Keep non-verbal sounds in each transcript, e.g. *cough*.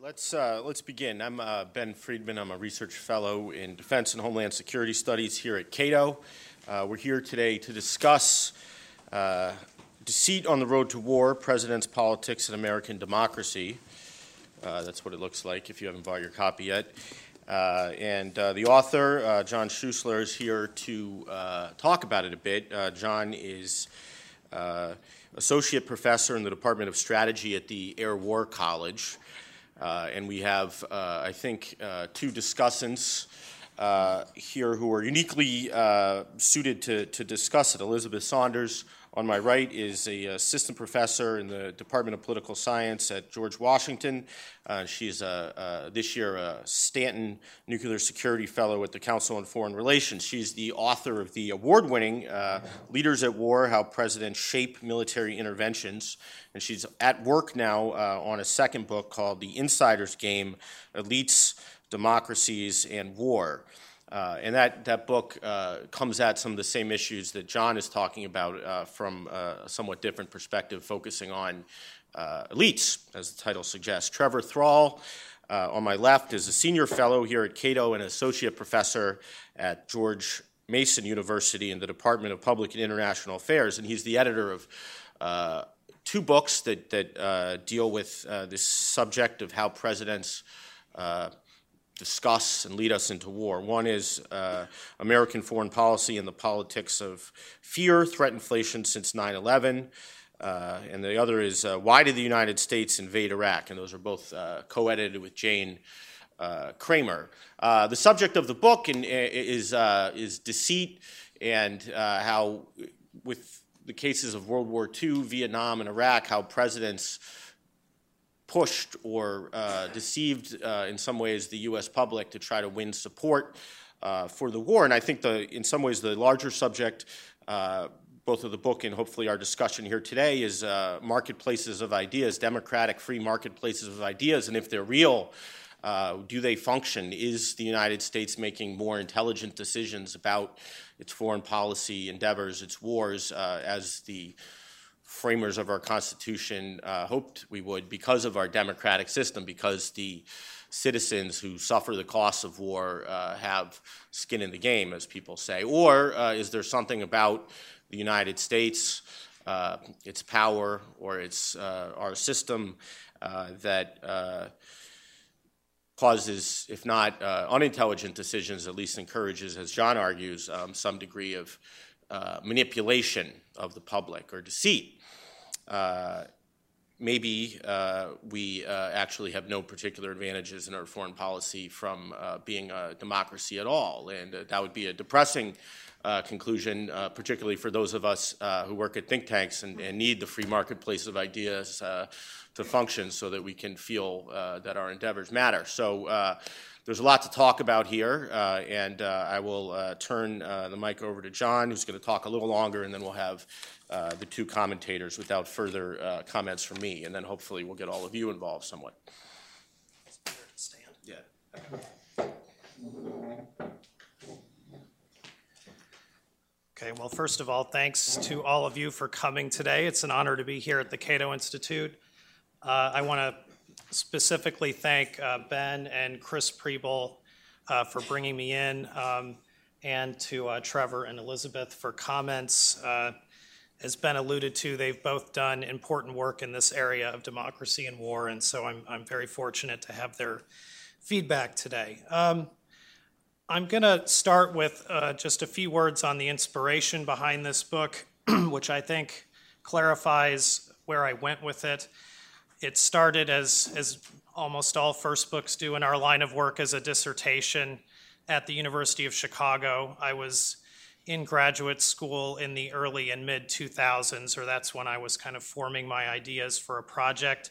right, let's, uh, let's begin. I'm uh, Ben Friedman. I'm a research fellow in Defense and Homeland Security Studies here at Cato. Uh, we're here today to discuss uh, Deceit on the Road to War President's Politics and American Democracy. Uh, that's what it looks like if you haven't bought your copy yet. Uh, and the author, John Schuessler, is here to talk about it a bit. John is associate professor in the Department of Strategy at the Air War College. Uh, and we have, uh, I think, uh, two discussants here who are uniquely suited to, to discuss it. Elizabeth Saunders, on my right, is a assistant professor in the Department of Political Science at George Washington. Uh, she's a, this year a Stanton Nuclear Security Fellow at the Council on Foreign Relations. She's the author of the award winning Leaders at War How Presidents Shape Military Interventions and she's at work now uh, on a second book called The Insider's Game Elites, Democracies, and War. Uh, and that, that book uh, comes at some of the same issues that John is talking about uh, from a somewhat different perspective, focusing on uh, elites, as the title suggests. Trevor Thrall, uh, on my left, is a senior fellow here at Cato and associate professor at George Mason University in the Department of Public and International Affairs, and he's the editor of uh, two books that, that uh, deal with uh, this subject of how presidents uh, discuss and lead us into war. One is uh, American Foreign Policy and the Politics of Fear, Threat Inflation Since 9 11. Uh, and the other is uh, Why Did the United States Invade Iraq? And those are both co edited with Jane. Cramer. the subject of the book in, is, is deceit and how, with the cases of World War II, Vietnam, and Iraq, how presidents pushed or uh, deceived uh, in some ways the U.S. public to try to win support uh, for the war. And I think the, in some ways the larger subject, uh, both of the book and hopefully our discussion here today, is uh, marketplaces of ideas, democratic free marketplaces of ideas, and if they're real. Do they function? Is the United States making more intelligent decisions about its foreign policy endeavors, its wars, as the framers of our Constitution uh, hoped we would because of our democratic system, because the citizens who suffer the costs of war uh, have skin in the game, as people say? Or uh, is there something about the United States, uh, its power, or its, uh, our system that causes, if not uh, unintelligent decisions, at least encourages, as John argues, um, some degree of uh, manipulation of the public or deceit. Uh, maybe uh, we uh, actually have no particular advantages in our foreign policy from uh, being a democracy at all, and that would be a depressing. conclusion, particularly for those of us who work at think tanks and, and, need the free marketplace of ideas to function so that we can feel uh, that our endeavors matter. So uh, there's a lot to talk about here, uh, and uh, I will uh, turn uh, the mic over to John, who's going to talk a little longer, and then we'll have the two commentators without further comments from me, and then hopefully we'll get all of you involved somewhat. Stand. Yeah. Okay, well, first of all, thanks to all of you for coming today. It's an honor to be here at the Cato Institute. Uh, I want to specifically thank uh, Ben and Chris Preble uh, for bringing me in, um, and to Trevor and Elizabeth for comments. As Ben alluded to, they've both done important work in this area of democracy and war, and so I'm, I'm very fortunate to have their feedback today. Um, I'm going to start with uh, just a few words on the inspiration behind this book, *clears throat* which I think clarifies where I went with it. It started as, as almost all first books do in our line of work as a dissertation at the University of Chicago. I was in graduate school in the early and mid 2000s, or that's when I was kind of forming my ideas for a project.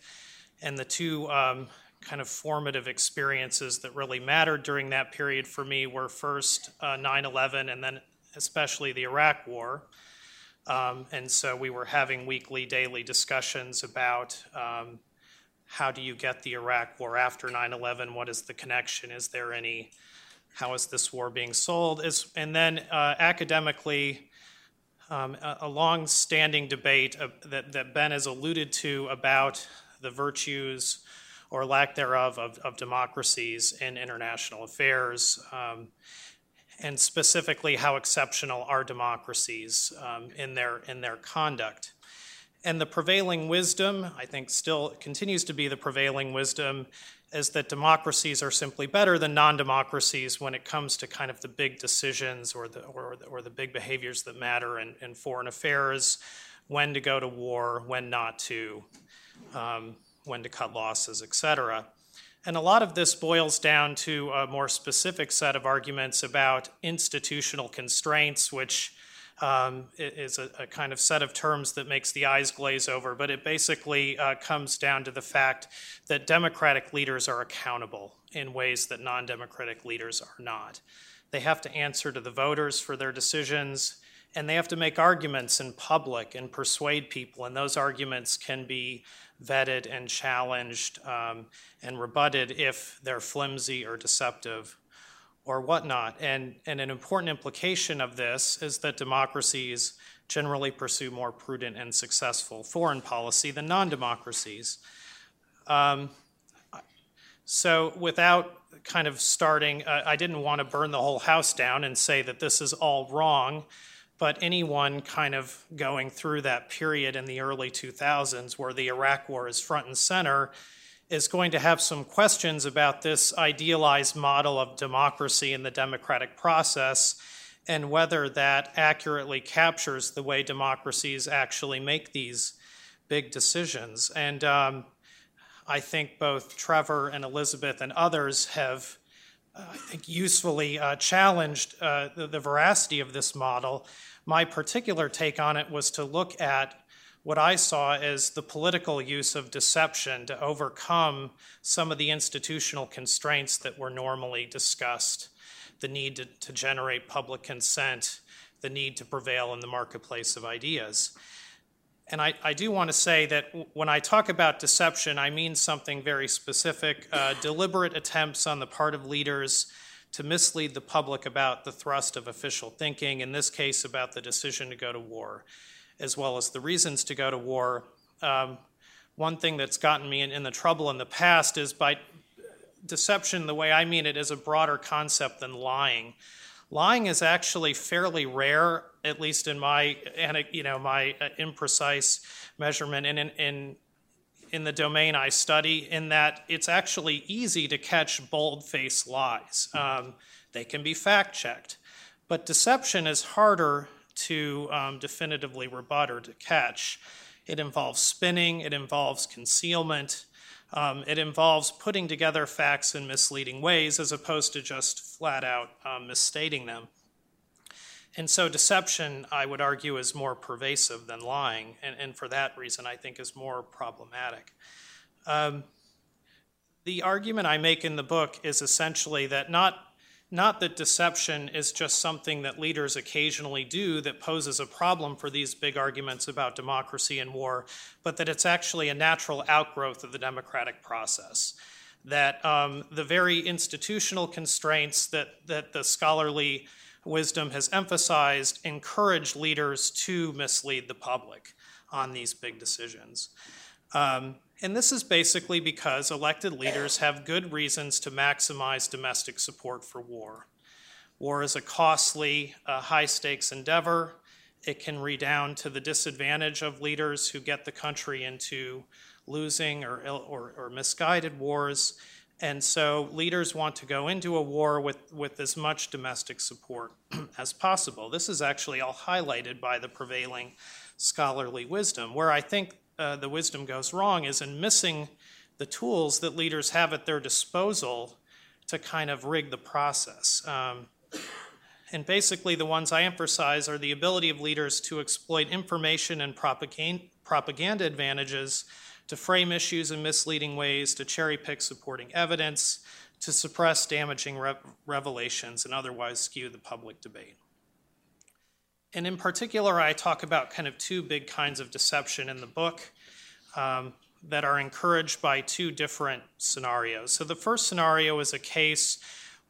And the two um, kind of formative experiences that really mattered during that period for me were first uh, 9 uh, 11 and then especially the Iraq War. Um, and so we were having weekly, daily discussions about um, how do you get the Iraq war after 9 11? What is the connection? Is there any? How is this war being sold? Is, and then uh, academically, um, a, a long standing debate that, that Ben has alluded to about the virtues or lack thereof of, of democracies in international affairs, um, and specifically how exceptional are democracies um, in, their, in their conduct. And the prevailing wisdom, I think, still continues to be the prevailing wisdom, is that democracies are simply better than non democracies when it comes to kind of the big decisions or the, or, the, or the big behaviors that matter in, in foreign affairs, when to go to war, when not to, um, when to cut losses, et cetera. And a lot of this boils down to a more specific set of arguments about institutional constraints, which um, is a, a, kind of set of terms that makes the eyes glaze over, but it basically uh, comes down to the fact that democratic leaders are accountable in ways that non democratic leaders are not. They have to answer to the voters for their decisions, and they have to make arguments in public and persuade people, and those arguments can be vetted and challenged um, and rebutted if they're flimsy or deceptive or whatnot. And, and an important implication of this is that democracies generally pursue more prudent and successful foreign policy than non democracies. Um, so, without kind of starting, uh, I didn't want to burn the whole house down and say that this is all wrong, but anyone kind of going through that period in the early 2000s where the Iraq War is front and center is going to have some questions about this idealized model of democracy in the democratic process and whether that accurately captures the way democracies actually make these big decisions. And um, I think both Trevor and Elizabeth and others have, uh, I think, usefully uh, challenged uh, the, the veracity of this model. My particular take on it was to look at what I saw as the political use of deception to overcome some of the institutional constraints that were normally discussed the need to, to generate public consent, the need to prevail in the marketplace of ideas. And I, I, do want to say that when I talk about deception, I mean something very specific uh, deliberate attempts on the part of leaders to mislead the public about the thrust of official thinking, in this case, about the decision to go to war as well as the reasons to go to war. Um, one thing that's gotten me in, in the trouble in the past is by deception, the way I mean it, is a broader concept than lying. Lying is actually fairly rare, at least in my, you know, my uh, imprecise measurement, and in, in in the domain I study, in that it's actually easy to catch bold-faced lies. Um, they can be fact-checked, but deception is harder to um, definitively rebut or to catch. It involves spinning, it involves concealment, um, it involves putting together facts in misleading ways as opposed to just flat out um, misstating them. And so deception, I would argue, is more pervasive than lying, and, and for that reason, I think is more problematic. Um, the argument I make in the book is essentially that not not that deception is just something that leaders occasionally do that poses a problem for these big arguments about democracy and war, but that it's actually a natural outgrowth of the democratic process. That um, the very institutional constraints that, that the scholarly wisdom has emphasized encourage leaders to mislead the public on these big decisions. Um, and this is basically because elected leaders have good reasons to maximize domestic support for war. War is a costly, uh, high stakes endeavor. It can redound to the disadvantage of leaders who get the country into losing or, or, or misguided wars. And so leaders want to go into a war with, with as much domestic support *clears throat* as possible. This is actually all highlighted by the prevailing scholarly wisdom, where I think uh, the wisdom goes wrong is in missing the tools that leaders have at their disposal to kind of rig the process. Um, and basically, the ones I emphasize are the ability of leaders to exploit information and propaganda advantages to frame issues in misleading ways, to cherry pick supporting evidence, to suppress damaging re- revelations, and otherwise skew the public debate. And in particular, I talk about kind of two big kinds of deception in the book um, that are encouraged by two different scenarios. So the first scenario is a case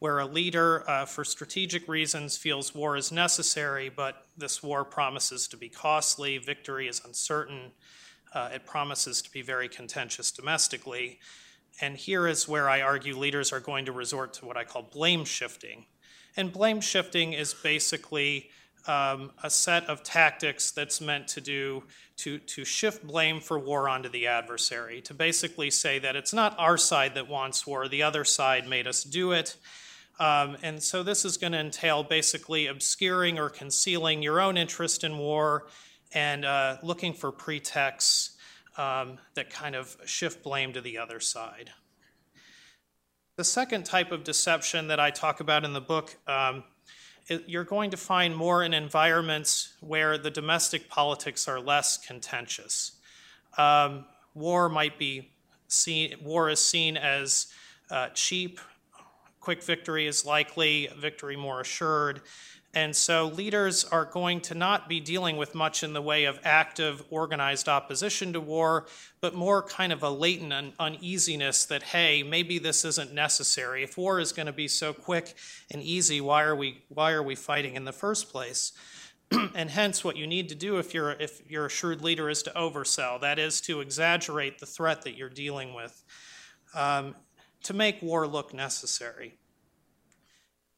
where a leader, uh, for strategic reasons, feels war is necessary, but this war promises to be costly, victory is uncertain, uh, it promises to be very contentious domestically. and here is where I argue leaders are going to resort to what I call blame shifting. And blame shifting is basically um, a set of tactics that's meant to do to, to shift blame for war onto the adversary, to basically say that it's not our side that wants war, the other side made us do it. Um, and so this is going to entail basically obscuring or concealing your own interest in war and uh, looking for pretexts um, that kind of shift blame to the other side. The second type of deception that I talk about in the book, um, you're going to find more in environments where the domestic politics are less contentious. Um, war might be seen, war is seen as uh, cheap quick victory is likely, victory more assured. And so leaders are going to not be dealing with much in the way of active, organized opposition to war, but more kind of a latent un- uneasiness that, hey, maybe this isn't necessary. If war is going to be so quick and easy, why are we, why are we fighting in the first place? *clears throat* and hence, what you need to do if you're, if you're a shrewd leader is to oversell. That is to exaggerate the threat that you're dealing with. Um, to make war look necessary.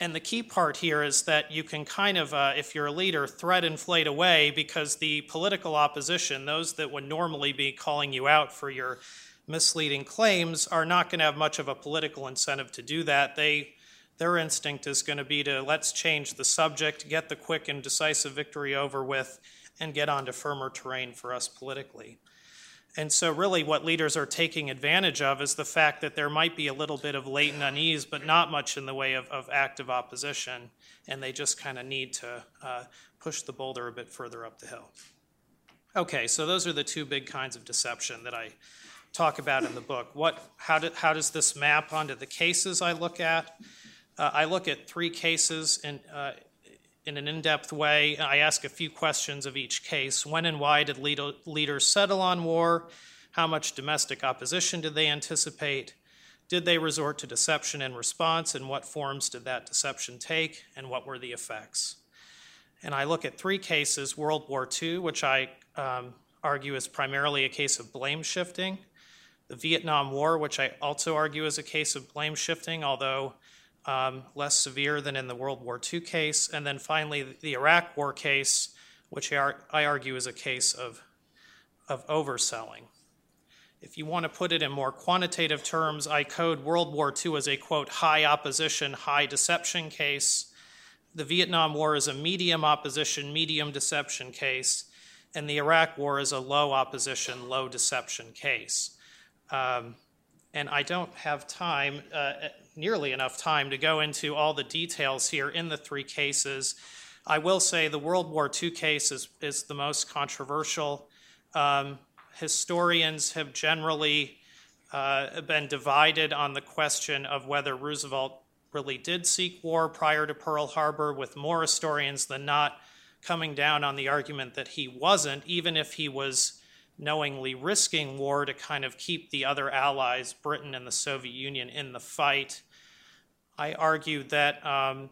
And the key part here is that you can kind of, uh, if you're a leader, threat inflate away because the political opposition, those that would normally be calling you out for your misleading claims, are not going to have much of a political incentive to do that. They, their instinct is going to be to let's change the subject, get the quick and decisive victory over with, and get onto firmer terrain for us politically. And so, really, what leaders are taking advantage of is the fact that there might be a little bit of latent unease, but not much in the way of, of active opposition. And they just kind of need to uh, push the boulder a bit further up the hill. Okay, so those are the two big kinds of deception that I talk about in the book. What, how, do, how does this map onto the cases I look at? Uh, I look at three cases in, uh, in an in depth way. I ask a few questions of each case. When and why did leaders settle on war? How much domestic opposition did they anticipate? Did they resort to deception in response? And what forms did that deception take? And what were the effects? And I look at three cases World War II, which I um, argue is primarily a case of blame shifting, the Vietnam War, which I also argue is a case of blame shifting, although um, less severe than in the World War II case. And then finally, the Iraq War case, which I argue is a case of, of overselling. If you want to put it in more quantitative terms, I code World War II as a quote, high opposition, high deception case. The Vietnam War is a medium opposition, medium deception case. And the Iraq War is a low opposition, low deception case. Um, and I don't have time, uh, nearly enough time, to go into all the details here in the three cases. I will say the World War II case is, is the most controversial. Um, historians have generally uh, been divided on the question of whether Roosevelt really did seek war prior to Pearl Harbor, with more historians than not coming down on the argument that he wasn't, even if he was knowingly risking war to kind of keep the other allies, Britain and the Soviet Union, in the fight. I argue that um,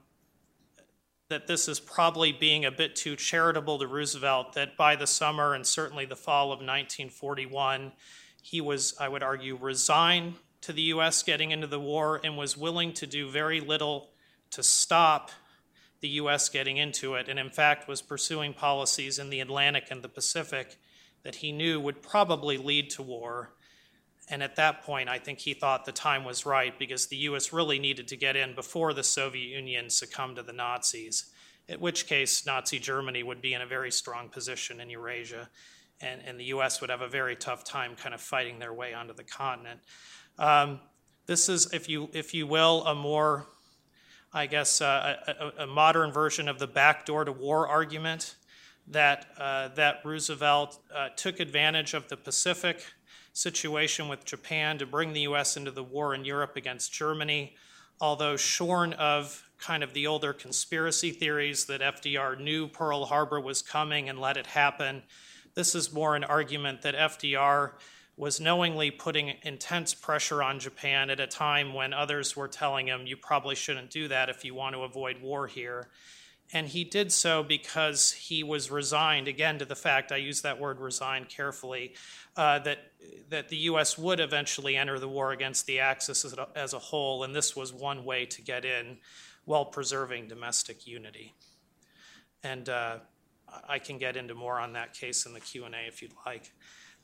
that this is probably being a bit too charitable to Roosevelt. That by the summer and certainly the fall of 1941, he was, I would argue, resigned to the U.S. getting into the war and was willing to do very little to stop the U.S. getting into it, and in fact was pursuing policies in the Atlantic and the Pacific that he knew would probably lead to war. And at that point, I think he thought the time was right because the US really needed to get in before the Soviet Union succumbed to the Nazis, at which case Nazi Germany would be in a very strong position in Eurasia, and, and the US would have a very tough time kind of fighting their way onto the continent. Um, this is, if you, if you will, a more, I guess, uh, a, a, modern version of the backdoor to war argument that, uh, that Roosevelt uh, took advantage of the Pacific situation with Japan to bring the U.S. into the war in Europe against Germany, although shorn of kind of the older conspiracy theories that FDR knew Pearl Harbor was coming and let it happen. This is more an argument that FDR was knowingly putting intense pressure on Japan at a time when others were telling him, you probably shouldn't do that if you want to avoid war here and he did so because he was resigned, again, to the fact, I use that word resigned carefully, uh, that, that the U.S. would eventually enter the war against the Axis as a, as a whole, and this was one way to get in while preserving domestic unity. And uh, I can get into more on that case in the Q&A if you'd like.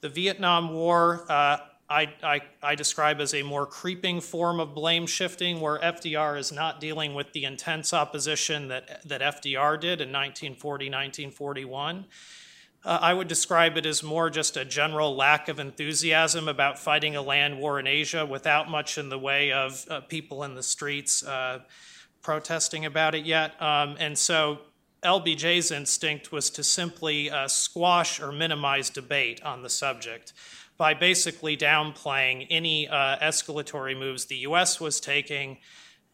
The Vietnam War, uh, I, I, I, describe as a more creeping form of blame shifting, where FDR is not dealing with the intense opposition that, that FDR did in 1940, 1941. Uh, I would describe it as more just a general lack of enthusiasm about fighting a land war in Asia without much in the way of uh, people in the streets uh, protesting about it yet. Um, and so LBJ's instinct was to simply uh, squash or minimize debate on the subject by basically downplaying any uh, escalatory moves the U.S. was taking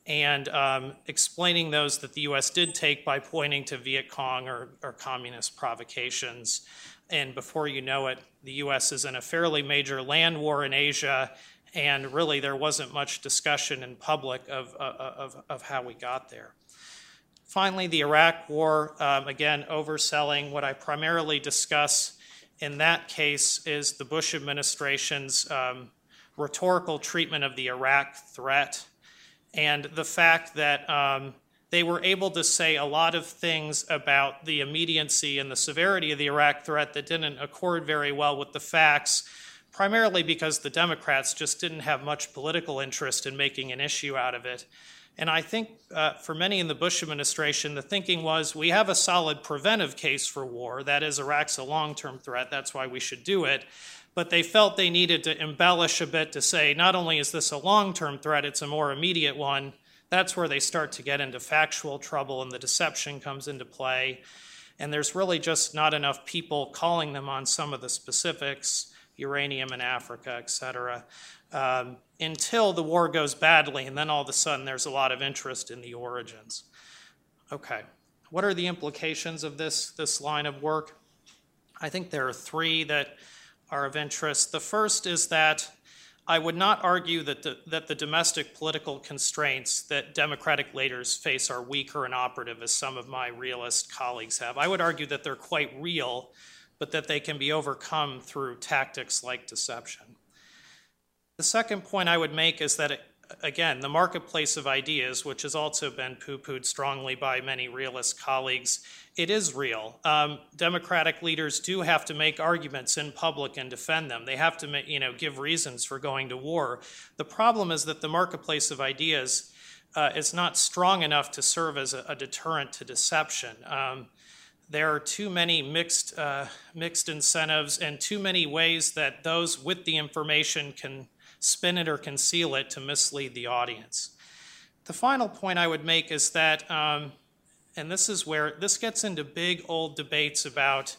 and um, explaining those that the U.S. did take by pointing to Viet Cong or, or communist provocations. And before you know it, the U.S. is in a fairly major land war in Asia, and really there wasn't much discussion in public of, uh, of, of how we got there. Finally, the Iraq War, um, again, overselling. What I primarily discuss in that case is the Bush administration's um, rhetorical treatment of the Iraq threat and the fact that um, they were able to say a lot of things about the immediacy and the severity of the Iraq threat that didn't accord very well with the facts, primarily because the Democrats just didn't have much political interest in making an issue out of it. And I think uh, for many in the Bush administration, the thinking was we have a solid preventive case for war. That is, Iraq's a long term threat. That's why we should do it. But they felt they needed to embellish a bit to say not only is this a long term threat, it's a more immediate one. That's where they start to get into factual trouble and the deception comes into play. And there's really just not enough people calling them on some of the specifics, uranium in Africa, et cetera um, until the war goes badly, and then all of a sudden there's a lot of interest in the origins. Okay, what are the implications of this, this line of work? I think there are three that are of interest. The first is that I would not argue that the, that the domestic political constraints that Democratic leaders face are weak or inoperative, as some of my realist colleagues have. I would argue that they're quite real, but that they can be overcome through tactics like deception. The second point I would make is that, it, again, the marketplace of ideas, which has also been poo pooed strongly by many realist colleagues, it is real. Um, Democratic leaders do have to make arguments in public and defend them. They have to, you know, give reasons for going to war. The problem is that the marketplace of ideas uh, is not strong enough to serve as a, a deterrent to deception. Um, there are too many mixed, uh, mixed incentives and too many ways that those with the information can spin it or conceal it to mislead the audience. The final point I would make is that, um, and this is where this gets into big old debates about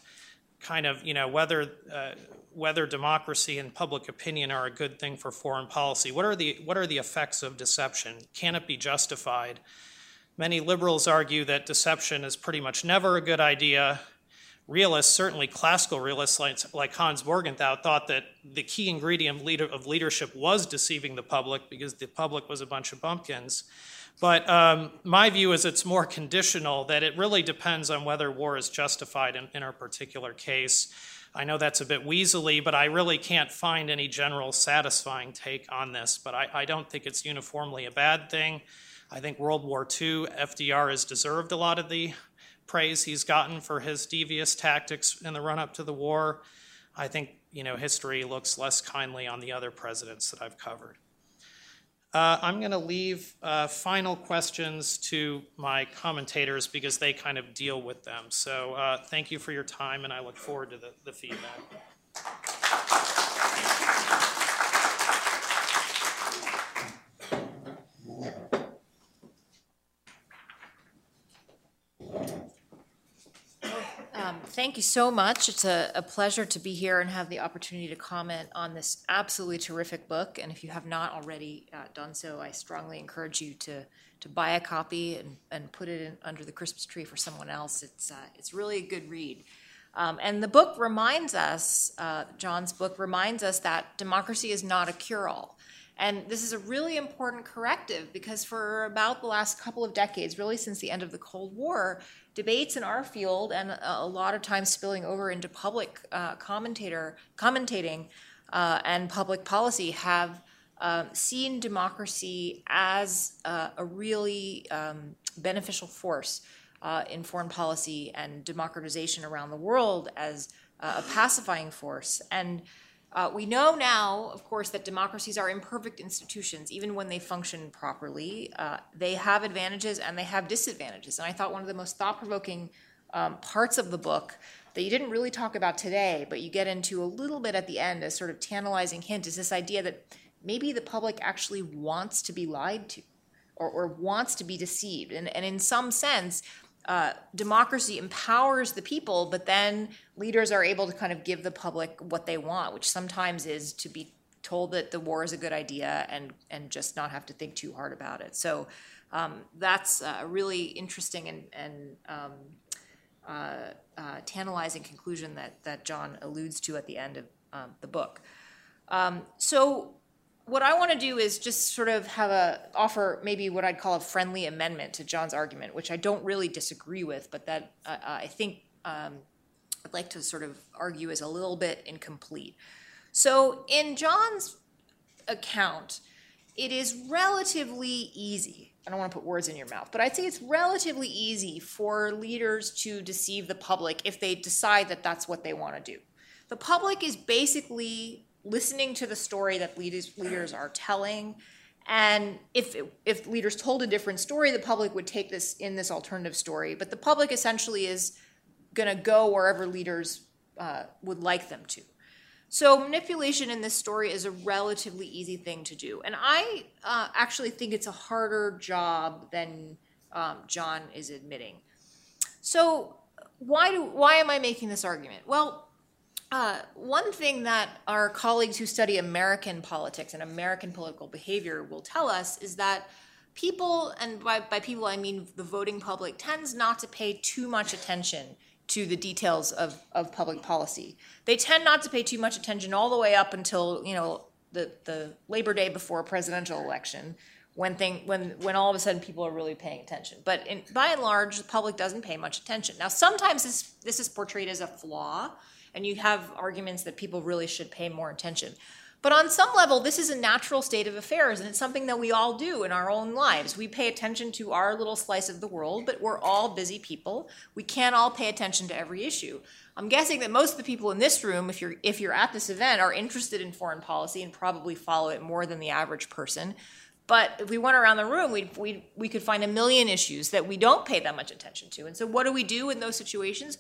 kind of, you know, whether. Uh, whether democracy and public opinion are a good thing for foreign policy. What are the what are the effects of deception? Can it be justified? Many liberals argue that deception is pretty much never a good idea realists, certainly classical realists like, like, Hans Morgenthau, thought that the key ingredient of leadership was deceiving the public because the public was a bunch of bumpkins. But um, my view is it's more conditional, that it really depends on whether war is justified in, in our particular case. I know that's a bit weaselly, but I really can't find any general satisfying take on this. But I, I don't think it's uniformly a bad thing. I think World War II, FDR has deserved a lot of the praise he's gotten for his devious tactics in the run up to the war, I think you know history looks less kindly on the other presidents that I've covered. Uh, I'm going to leave uh, final questions to my commentators because they kind of deal with them. So uh, thank you for your time, and I look forward to the, the feedback. Thank you so much. It's a, a, pleasure to be here and have the opportunity to comment on this absolutely terrific book. And if you have not already uh, done so, I strongly encourage you to to buy a copy and, and put it in, under the Christmas tree for someone else. It's uh, it's really a good read. Um, and the book reminds us, uh, John's book reminds us that democracy is not a cure all. And this is a really important corrective because for about the last couple of decades, really since the end of the Cold War, debates in our field and a lot of times spilling over into public uh, commentator commentating uh, and public policy have uh, seen democracy as uh, a really um, beneficial force uh, in foreign policy and democratization around the world as uh, a pacifying force. And uh, we know now, of course, that democracies are imperfect institutions, even when they function properly. Uh, they have advantages and they have disadvantages. And I thought one of the most thought provoking um, parts of the book that you didn't really talk about today, but you get into a little bit at the end as sort of tantalizing hint is this idea that maybe the public actually wants to be lied to or, or wants to be deceived. And, and in some sense, uh, democracy empowers the people, but then leaders are able to kind of give the public what they want, which sometimes is to be told that the war is a good idea and and just not have to think too hard about it. So um, that's a really interesting and and um, uh, uh, tantalizing conclusion that that John alludes to at the end of um, the book. Um, so what I want to do is just sort of have a offer maybe what I'd call a friendly amendment to John's argument, which I don't really disagree with, but that uh, I think um, I'd like to sort of argue is a little bit incomplete. So in John's account, it is relatively easy. I don't want to put words in your mouth, but I'd say it's relatively easy for leaders to deceive the public if they decide that that's what they want to do. The public is basically listening to the story that leaders, leaders are telling. And if, if leaders told a different story, the public would take this in this alternative story. But the public essentially is going to go wherever leaders uh, would like them to. So manipulation in this story is a relatively easy thing to do, and I uh, actually think it's a harder job than um, John is admitting. So why do why am I making this argument? Well, uh, one thing that our colleagues who study American politics and American political behavior will tell us is that people, and by, by people I mean the voting public, tends not to pay too much attention to the details of, of public policy. They tend not to pay too much attention all the way up until, you know, the, the Labor Day before a presidential election when thing when when all of a sudden people are really paying attention. But in, by and large, the public doesn't pay much attention. Now, sometimes this this is portrayed as a flaw and you have arguments that people really should pay more attention. But on some level, this is a natural state of affairs, and it's something that we all do in our own lives. We pay attention to our little slice of the world, but we're all busy people. We can't all pay attention to every issue. I'm guessing that most of the people in this room, if you're if you're at this event, are interested in foreign policy and probably follow it more than the average person. But if we went around the room, we we we could find a million issues that we don't pay that much attention to. And so, what do we do in those situations?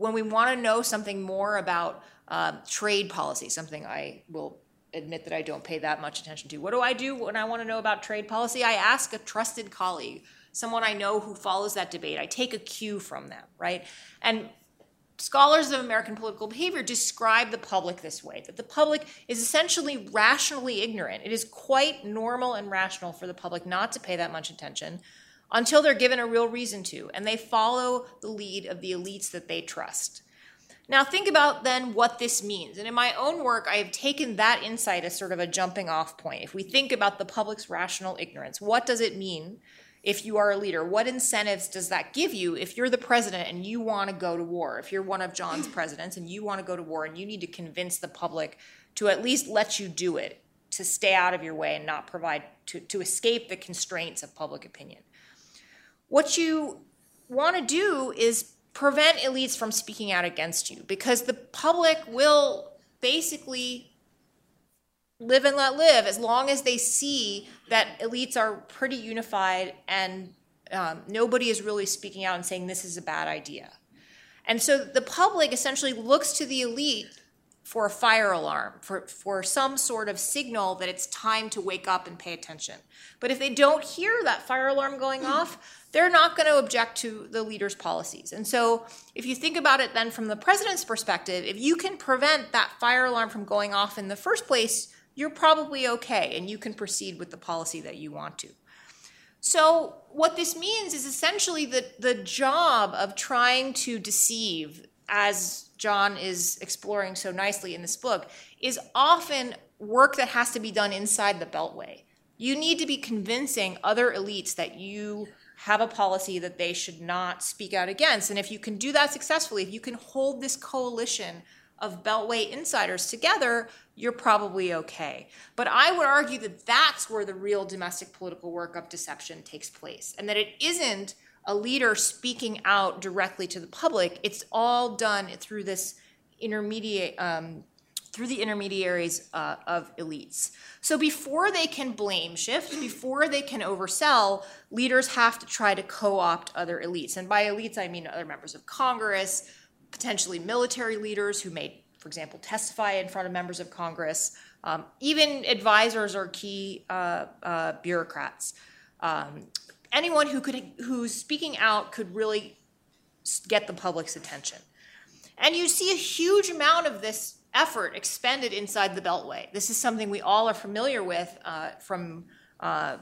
When we want to know something more about uh, trade policy, something I will admit that I don't pay that much attention to. What do I do when I want to know about trade policy? I ask a trusted colleague, someone I know who follows that debate. I take a cue from them, right? And scholars of American political behavior describe the public this way that the public is essentially rationally ignorant. It is quite normal and rational for the public not to pay that much attention until they're given a real reason to, and they follow the lead of the elites that they trust. Now, think about then what this means. And in my own work, I have taken that insight as sort of a jumping off point. If we think about the public's rational ignorance, what does it mean if you are a leader? What incentives does that give you if you're the president and you want to go to war? If you're one of John's *clears throat* presidents and you want to go to war and you need to convince the public to at least let you do it, to stay out of your way and not provide, to, to escape the constraints of public opinion. What you want to do is prevent elites from speaking out against you because the public will basically live and let live as long as they see that elites are pretty unified and um, nobody is really speaking out and saying this is a bad idea. And so the public essentially looks to the elite for a fire alarm, for, for some sort of signal that it's time to wake up and pay attention. But if they don't hear that fire alarm going *clears throat* off, they're not going to object to the leader's policies. And so if you think about it then from the president's perspective, if you can prevent that fire alarm from going off in the first place, you're probably okay and you can proceed with the policy that you want to. So, what this means is essentially that the job of trying to deceive as John is exploring so nicely in this book, is often work that has to be done inside the Beltway. You need to be convincing other elites that you have a policy that they should not speak out against. And if you can do that successfully, if you can hold this coalition of Beltway insiders together, you're probably okay. But I would argue that that's where the real domestic political work of deception takes place, and that it isn't a leader speaking out directly to the public. It's all done through this intermediate. Um, through the intermediaries uh, of elites. So before they can blame shift, before they can oversell, leaders have to try to co opt other elites. And by elites, I mean other members of Congress, potentially military leaders who may, for example, testify in front of members of Congress, um, even advisors or key uh, uh, bureaucrats. Um, anyone who could who's speaking out could really get the public's attention. And you see a huge amount of this effort expended inside the Beltway. This is something we all are familiar with uh, from uh,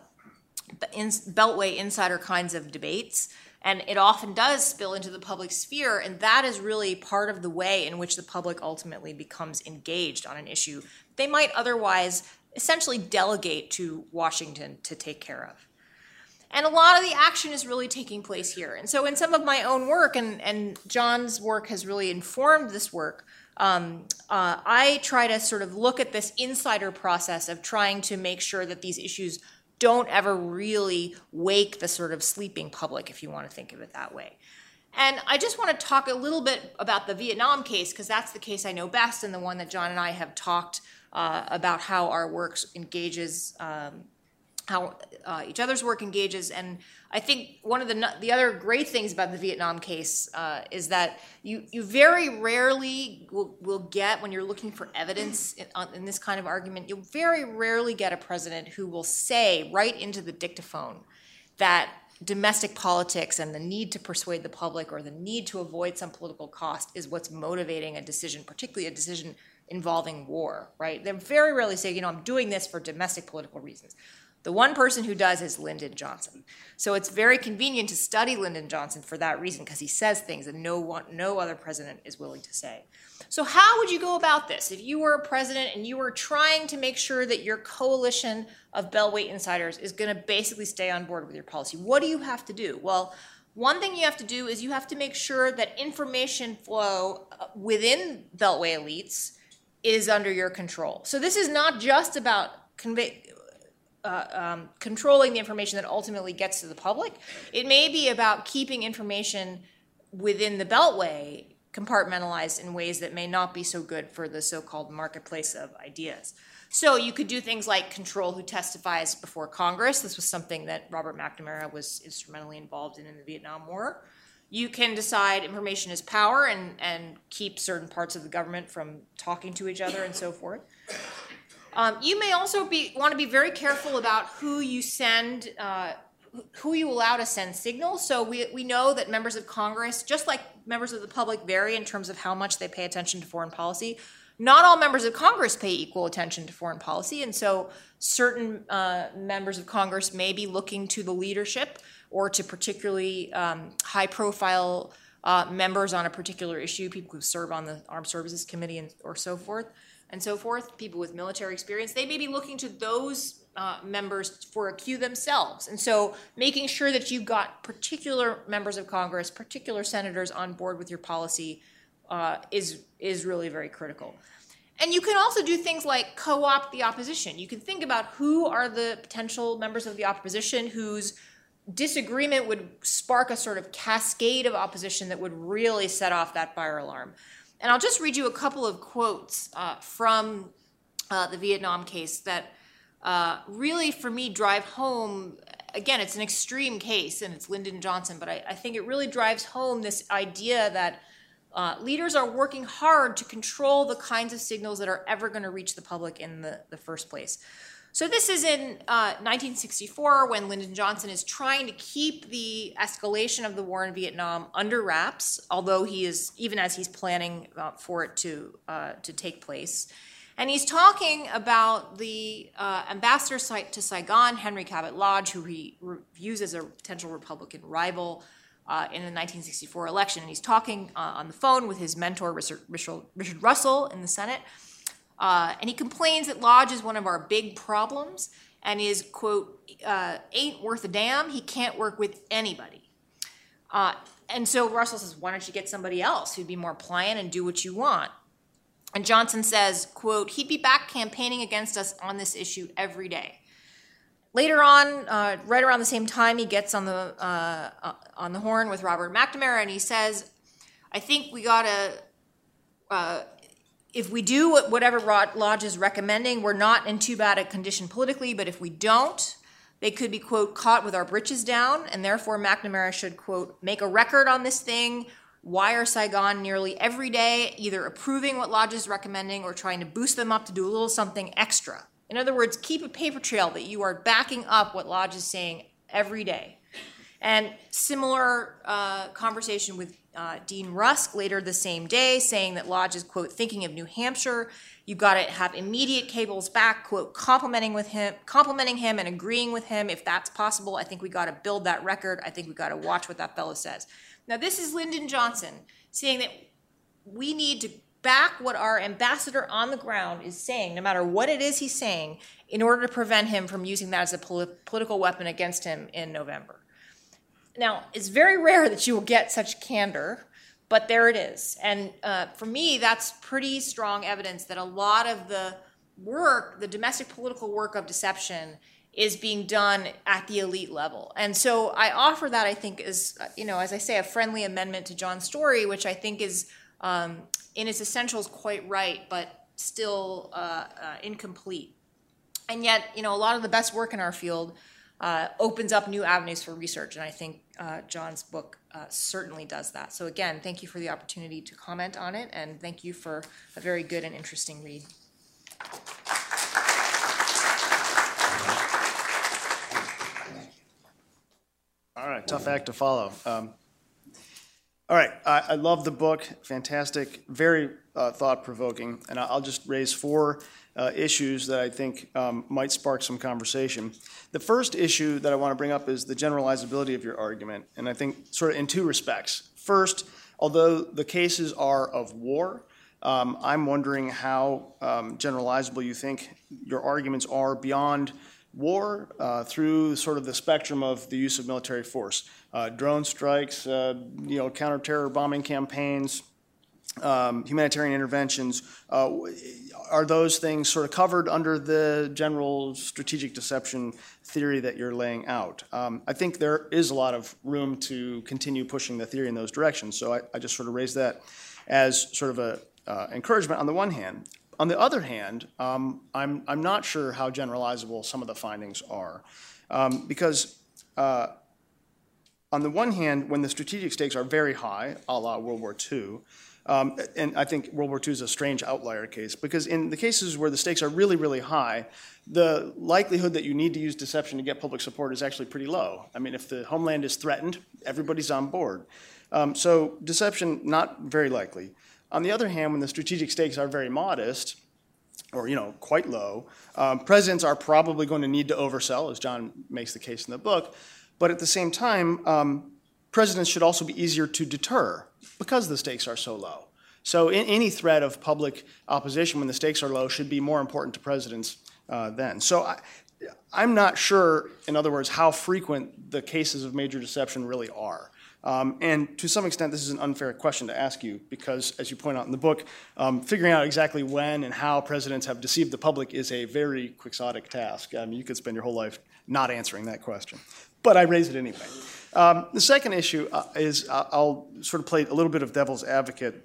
in, Beltway insider kinds of debates. And it often does spill into the public sphere, and that is really part of the way in which the public ultimately becomes engaged on an issue they might otherwise essentially delegate to Washington to take care of. And a lot of the action is really taking place here. And so, in some of my own work, and, and John's work has really informed this work, um, uh, I try to sort of look at this insider process of trying to make sure that these issues don't ever really wake the sort of sleeping public, if you want to think of it that way. And I just want to talk a little bit about the Vietnam case, because that's the case I know best and the one that John and I have talked uh, about how our work engages um, how uh, each other's work engages. And I think one of the the other great things about the Vietnam case uh, is that you you very rarely will, will get when you're looking for evidence in, in, this kind of argument. You'll very rarely get a president who will say right into the dictaphone that domestic politics and the need to persuade the public or the need to avoid some political cost is what's motivating a decision, particularly a decision involving war. Right? They very rarely say, you know, I'm doing this for domestic political reasons. The one person who does is Lyndon Johnson. So it's very convenient to study Lyndon Johnson for that reason because he says things that no one, no other president is willing to say. So how would you go about this if you were a president and you were trying to make sure that your coalition of Beltway insiders is going to basically stay on board with your policy? What do you have to do? Well, one thing you have to do is you have to make sure that information flow uh, within Beltway elites is under your control. So this is not just about convey uh, um, controlling the information that ultimately gets to the public. It may be about keeping information within the beltway compartmentalized in ways that may not be so good for the so-called marketplace of ideas. So you could do things like control who testifies before Congress. This was something that Robert McNamara was instrumentally involved in in the Vietnam War. You can decide information is power and, and keep certain parts of the government from talking to each other and so forth. Um, you may also be want to be very careful about who you send, uh, who you allow to send signals. So we, we know that members of Congress, just like members of the public, vary in terms of how much they pay attention to foreign policy. Not all members of Congress pay equal attention to foreign policy, and so certain uh, members of Congress may be looking to the leadership or to particularly um, high-profile uh, members on a particular issue, people who serve on the Armed Services Committee and, or so forth and so forth, people with military experience, they may be looking to those uh, members for a cue themselves. And so making sure that you've got particular members of Congress, particular senators on board with your policy uh, is, is really very critical. And you can also do things like co opt the opposition. You can think about who are the potential members of the opposition whose disagreement would spark a sort of cascade of opposition that would really set off that fire alarm. And I'll just read you a couple of quotes uh, from uh, the Vietnam case that uh, really, for me, drive home. Again, it's an extreme case and it's Lyndon Johnson, but I, I think it really drives home this idea that uh, leaders are working hard to control the kinds of signals that are ever going to reach the public in the, the first place. So this is in uh, 1964 when Lyndon Johnson is trying to keep the escalation of the war in Vietnam under wraps, although he is even as he's planning uh, for it to uh, to take place. And he's talking about the uh, ambassador to Saigon, Henry Cabot Lodge, who he views as a potential Republican rival uh, in the 1964 election. And he's talking uh, on the phone with his mentor, Richard, Richard Russell, in the Senate. Uh, and he complains that Lodge is one of our big problems and is, quote, uh, ain't worth a damn. He can't work with anybody. Uh, and so Russell says, why don't you get somebody else who'd be more pliant and do what you want? And Johnson says, quote, he'd be back campaigning against us on this issue every day. Later on, uh, right around the same time, he gets on the uh, uh, on the horn with Robert McNamara, and he says, "I think we gotta, uh, if we do what whatever Lodge is recommending, we're not in too bad a condition politically. But if we don't, they could be quote caught with our britches down, and therefore McNamara should quote make a record on this thing." Wire Saigon nearly every day, either approving what Lodge is recommending or trying to boost them up to do a little something extra. In other words, keep a paper trail that you are backing up what Lodge is saying every day. And similar uh, conversation with uh, Dean Rusk later the same day, saying that Lodge is, quote, thinking of New Hampshire. You've got to have immediate cables back, quote, complimenting with him, complimenting him and agreeing with him if that's possible. I think we got to build that record. I think we got to watch what that fellow says. Now, this is Lyndon Johnson saying that we need to back what our ambassador on the ground is saying, no matter what it is he's saying, in order to prevent him from using that as a political weapon against him in November. Now, it's very rare that you will get such candor, but there it is. And uh, for me, that's pretty strong evidence that a lot of the work, the domestic political work of deception, is being done at the elite level. And so I offer that, I think, is, you know, as I say, a friendly amendment to John's story, which I think is um, in its essentials quite right, but still uh, uh, incomplete. And yet, you know, a lot of the best work in our field uh, opens up new avenues for research, and I think uh, John's book uh, certainly does that. So again, thank you for the opportunity to comment on it, and thank you for a very good and interesting read. All right, tough act to follow. Um, all right, I, I love the book. Fantastic, very uh, thought provoking. And I'll just raise four uh, issues that I think um, might spark some conversation. The first issue that I want to bring up is the generalizability of your argument, and I think sort of in two respects. First, although the cases are of war, um, I'm wondering how um, generalizable you think your arguments are beyond war uh, through sort of the spectrum of the use of military force. Uh, drone strikes, uh, you know, counter-terror bombing campaigns, um, humanitarian interventions, uh, are those things sort of covered under the general strategic deception theory that you're laying out? Um, I think there is a lot of room to continue pushing the theory in those directions, so I, I just sort of raise that as sort of a uh, encouragement on the one hand. On the other hand, um, I'm, I'm not sure how generalizable some of the findings are. Um, because uh, on the one hand, when the strategic stakes are very high, a la World War II, um, and I think World War II is a strange outlier case because in the cases where the stakes are really, really high, the likelihood that you need to use deception to get public support is actually pretty low. I mean, if the homeland is threatened, everybody's on board. Um, so deception, not very likely. On the other hand, when the strategic stakes are very modest, or you know quite low, um, presidents are probably going to need to oversell, as John makes the case in the book. But at the same time, um, presidents should also be easier to deter because the stakes are so low. So in, any threat of public opposition when the stakes are low should be more important to presidents uh, then. So I, I'm not sure, in other words, how frequent the cases of major deception really are. Um, and to some extent, this is an unfair question to ask you because, as you point out in the book, um, figuring out exactly when and how presidents have deceived the public is a very quixotic task. I mean, you could spend your whole life not answering that question. But I raise it anyway. Um, the second issue uh, is uh, I'll sort of play a little bit of devil's advocate,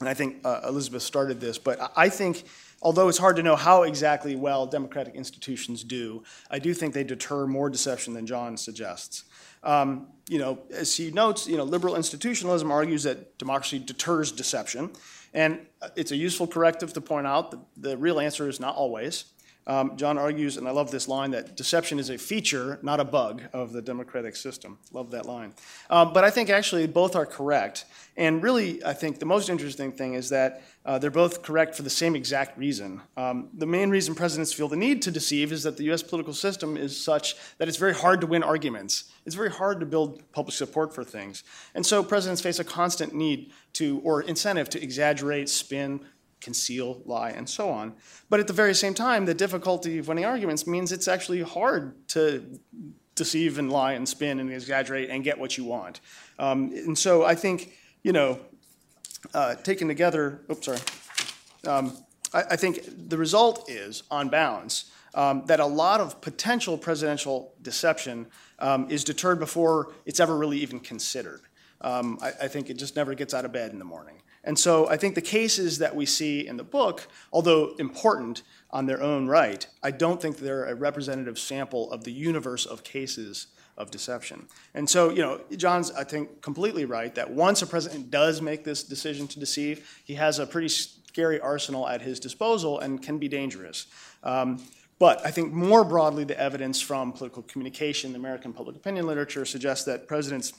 and I think uh, Elizabeth started this, but I think although it's hard to know how exactly well democratic institutions do, I do think they deter more deception than John suggests. Um, you know, as he notes, you know, liberal institutionalism argues that democracy deters deception, and it's a useful corrective to point out that the real answer is not always. Um, John argues, and I love this line, that deception is a feature, not a bug, of the democratic system. Love that line. Um, but I think actually both are correct. And really, I think the most interesting thing is that uh, they're both correct for the same exact reason. Um, the main reason presidents feel the need to deceive is that the US political system is such that it's very hard to win arguments. It's very hard to build public support for things. And so presidents face a constant need to, or incentive to exaggerate, spin, conceal, lie, and so on. But at the very same time, the difficulty of winning arguments means it's actually hard to deceive and lie and spin and exaggerate and get what you want. Um, and so I think, you know, uh, taken together, oops, sorry. Um, I, I think the result is, on balance, um, that a lot of potential presidential deception um, is deterred before it's ever really even considered. Um, I, I think it just never gets out of bed in the morning. And so I think the cases that we see in the book, although important on their own right, I don't think they're a representative sample of the universe of cases of deception. And so, you know, John's, I think, completely right that once a president does make this decision to deceive, he has a pretty scary arsenal at his disposal and can be dangerous. Um, but I think more broadly, the evidence from political communication, the American public opinion literature suggests that presidents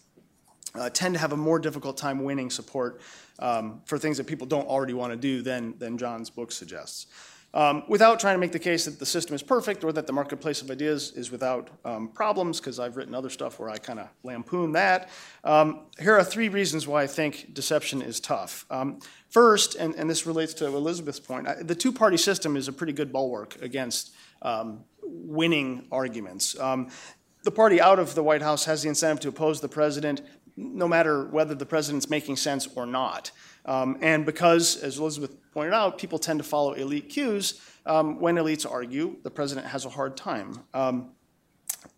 uh, tend to have a more difficult time winning support um, for things that people don't already want to do than, than John's book suggests. Um, without trying to make the case that the system is perfect or that the marketplace of ideas is without um, problems, because I've written other stuff where I kind of lampoon that, um, here are three reasons why I think deception is tough. Um, first, and, and this relates to Elizabeth's point, I, the two party system is a pretty good bulwark against um, winning arguments. Um, the party out of the White House has the incentive to oppose the president no matter whether the president's making sense or not. Um, and because, as Elizabeth pointed out, people tend to follow elite cues, um, when elites argue, the president has a hard time. Um,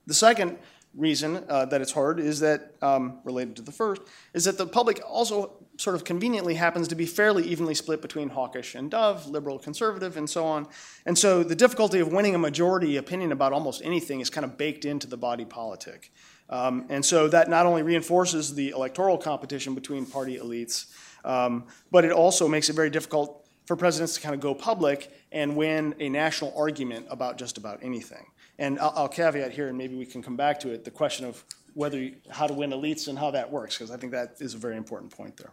the second reason uh, that it's hard is that, um, related to the first, is that the public also sort of conveniently happens to be fairly evenly split between hawkish and dove, liberal, conservative, and so on. And so the difficulty of winning a majority opinion about almost anything is kind of baked into the body politic. Um, and so that not only reinforces the electoral competition between party elites, um, but it also makes it very difficult for presidents to kind of go public and win a national argument about just about anything. And I'll, I'll caveat here, and maybe we can come back to it, the question of whether you, how to win elites and how that works, because I think that is a very important point there.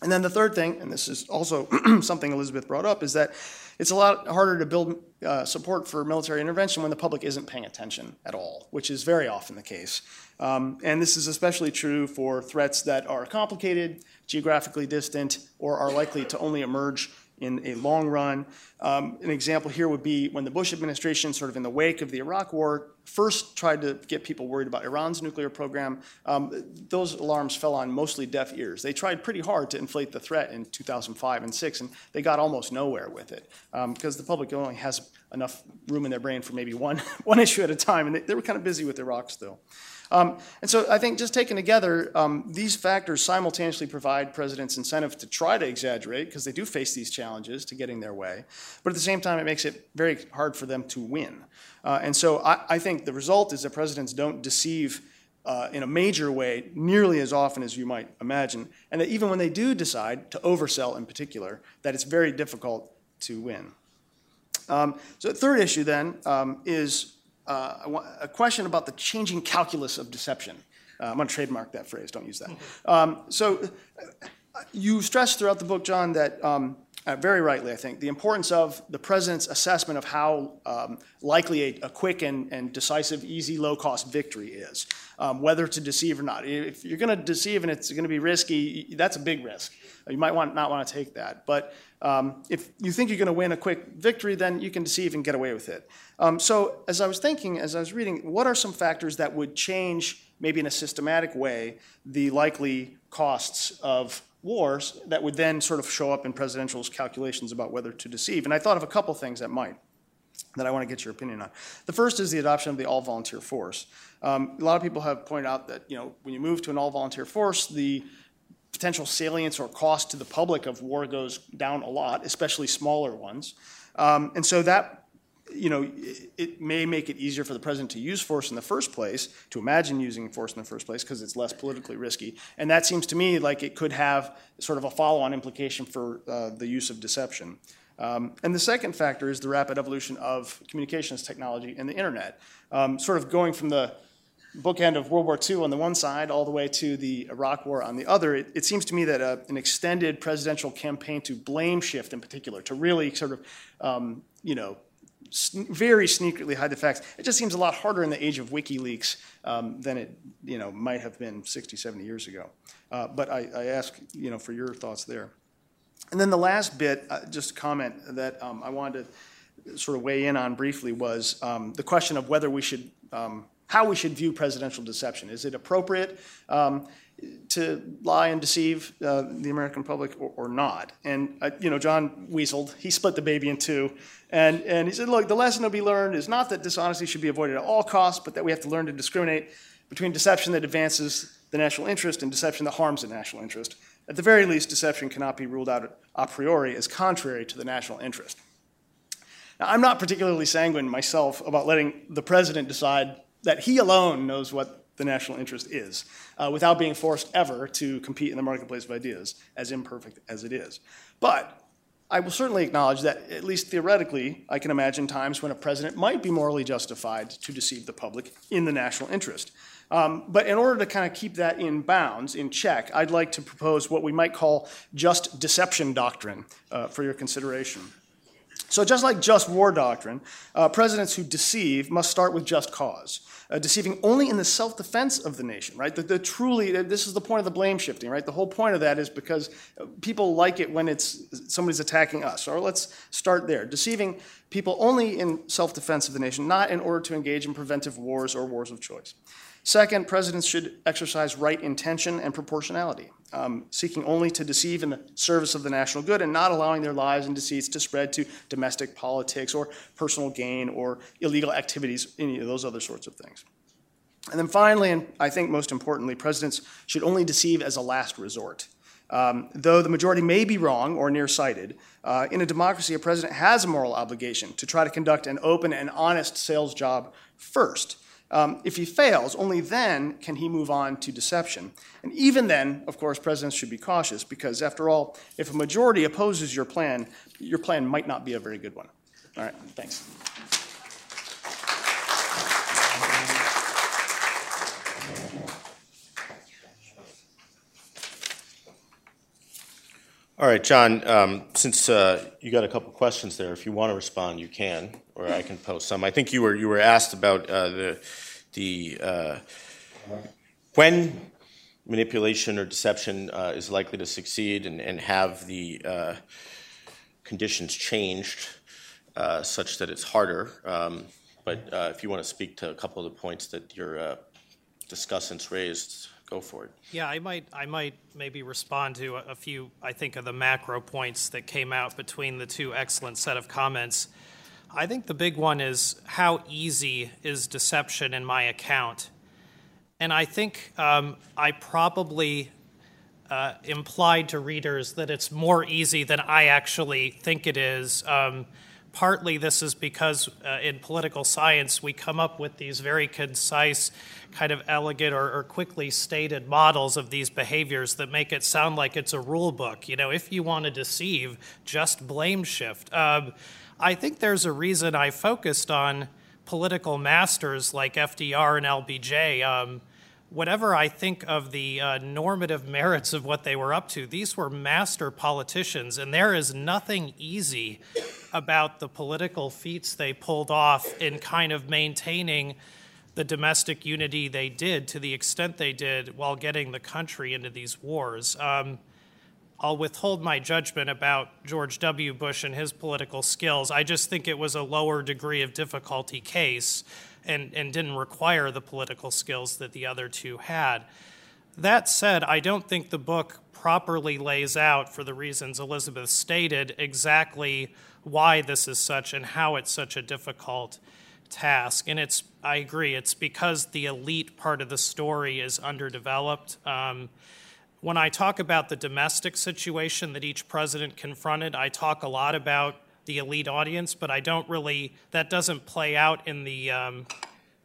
And then the third thing, and this is also *clears throat* something Elizabeth brought up, is that it's a lot harder to build uh, support for military intervention when the public isn't paying attention at all, which is very often the case. Um, and this is especially true for threats that are complicated, geographically distant, or are likely to only emerge in a long run. Um, an example here would be when the Bush administration, sort of in the wake of the Iraq War, first tried to get people worried about Iran's nuclear program. Um, those alarms fell on mostly deaf ears. They tried pretty hard to inflate the threat in 2005 and 6, and they got almost nowhere with it because um, the public only has enough room in their brain for maybe one, *laughs* one issue at a time, and they, they were kind of busy with Iraq still. Um, and so I think just taken together, um, these factors simultaneously provide presidents incentive to try to exaggerate because they do face these challenges to getting their way. But at the same time, it makes it very hard for them to win. Uh, and so I, I, think the result is that presidents don't deceive uh, in a major way nearly as often as you might imagine. And that even when they do decide to oversell in particular, that it's very difficult to win. Um, so the third issue then um, is uh, a question about the changing calculus of deception. Uh, I'm going to trademark that phrase, don't use that. Um, so uh, you stress throughout the book, John, that um, uh, very rightly, I think, the importance of the president's assessment of how um, likely a, a, quick and, and, decisive, easy, low cost victory is, um, whether to deceive or not. If you're going to deceive and it's going to be risky, that's a big risk. You might want, not want to take that. But um, if you think you're going to win a quick victory, then you can deceive and get away with it. Um, so, as I was thinking, as I was reading, what are some factors that would change, maybe in a systematic way, the likely costs of wars that would then sort of show up in presidential's calculations about whether to deceive. And I thought of a couple things that might that I want to get your opinion on. The first is the adoption of the all-volunteer force. Um, a lot of people have pointed out that you know when you move to an all-volunteer force, the potential salience or cost to the public of war goes down a lot, especially smaller ones. Um, and so that you know, it, may make it easier for the president to use force in the first place, to imagine using force in the first place, because it's less politically risky. And that seems to me like it could have sort of a follow on implication for uh, the use of deception. Um, and the second factor is the rapid evolution of communications technology and the internet. Um, sort of going from the bookend of World War II on the one side all the way to the Iraq War on the other, it, it seems to me that a, uh, an extended presidential campaign to blame shift in particular, to really sort of, um, you know, very sneakily hide the facts. It just seems a lot harder in the age of WikiLeaks um, than it you know, might have been 60, 70 years ago. Uh, but I, I, ask you know, for your thoughts there. And then the last bit, uh, just a comment that um, I wanted to sort of weigh in on briefly was um, the question of whether we should, um, how we should view presidential deception. Is it appropriate um, to lie and deceive uh, the American public or, or not? And, uh, you know, John weaseled, he split the baby in two. And, and he said, look, the lesson to be learned is not that dishonesty should be avoided at all costs, but that we have to learn to discriminate between deception that advances the national interest and deception that harms the national interest. At the very least, deception cannot be ruled out a priori as contrary to the national interest. Now, I'm not particularly sanguine myself about letting the president decide that he alone knows what the national interest is, uh, without being forced ever to compete in the marketplace of ideas, as imperfect as it is. But I will certainly acknowledge that, at least theoretically, I can imagine times when a president might be morally justified to deceive the public in the national interest. Um, but in order to kind of keep that in bounds, in check, I'd like to propose what we might call just deception doctrine uh, for your consideration. So, just like just war doctrine, uh, presidents who deceive must start with just cause, uh, deceiving only in the self defense of the nation, right? The, the, truly, this is the point of the blame shifting, right? The whole point of that is because people like it when it's somebody's attacking us. Or let's start there. Deceiving people only in self defense of the nation, not in order to engage in preventive wars or wars of choice. Second, presidents should exercise right intention and proportionality, um, seeking only to deceive in the service of the national good and not allowing their lies and deceits to spread to domestic politics or personal gain or illegal activities, any of those other sorts of things. And then finally, and I think most importantly, presidents should only deceive as a last resort. Um, though the majority may be wrong or nearsighted, uh, in a democracy, a president has a moral obligation to try to conduct an open and honest sales job first um, if he fails, only then can he move on to deception. And even then, of course, presidents should be cautious because, after all, if a majority opposes your plan, your plan might not be a very good one. All right, thanks. All right, John, um, since uh, you got a couple questions there, if you want to respond, you can, or I can post some. I think you were you were asked about uh, the the uh, when manipulation or deception uh, is likely to succeed and, and have the uh, conditions changed uh, such that it's harder. Um, but uh, if you want to speak to a couple of the points that your uh, discussants raised, go for it. Yeah, I might, I might maybe respond to a, a few, I think, of the macro points that came out between the two excellent set of comments. I think the big one is how easy is deception in my account? And I think um, I probably uh, implied to readers that it's more easy than I actually think it is. Um, partly this is because uh, in political science we come up with these very concise, kind of elegant or, or, quickly stated models of these behaviors that make it sound like it's a rule book. You know, if you want to deceive, just blame shift. Um, I think there's a reason I focused on political masters like FDR and LBJ. Um, whatever I think of the uh, normative merits of what they were up to, these were master politicians, and there is nothing easy about the political feats they pulled off in kind of maintaining the domestic unity they did to the extent they did while getting the country into these wars. Um, I'll withhold my judgment about George W. Bush and his political skills. I just think it was a lower degree of difficulty case and, and didn't require the political skills that the other two had. That said, I don't think the book properly lays out, for the reasons Elizabeth stated, exactly why this is such and how it's such a difficult task. And it's, I agree, it's because the elite part of the story is underdeveloped. Um, when I talk about the domestic situation that each president confronted, I talk a lot about the elite audience, but I don't really, that doesn't play out in the, um,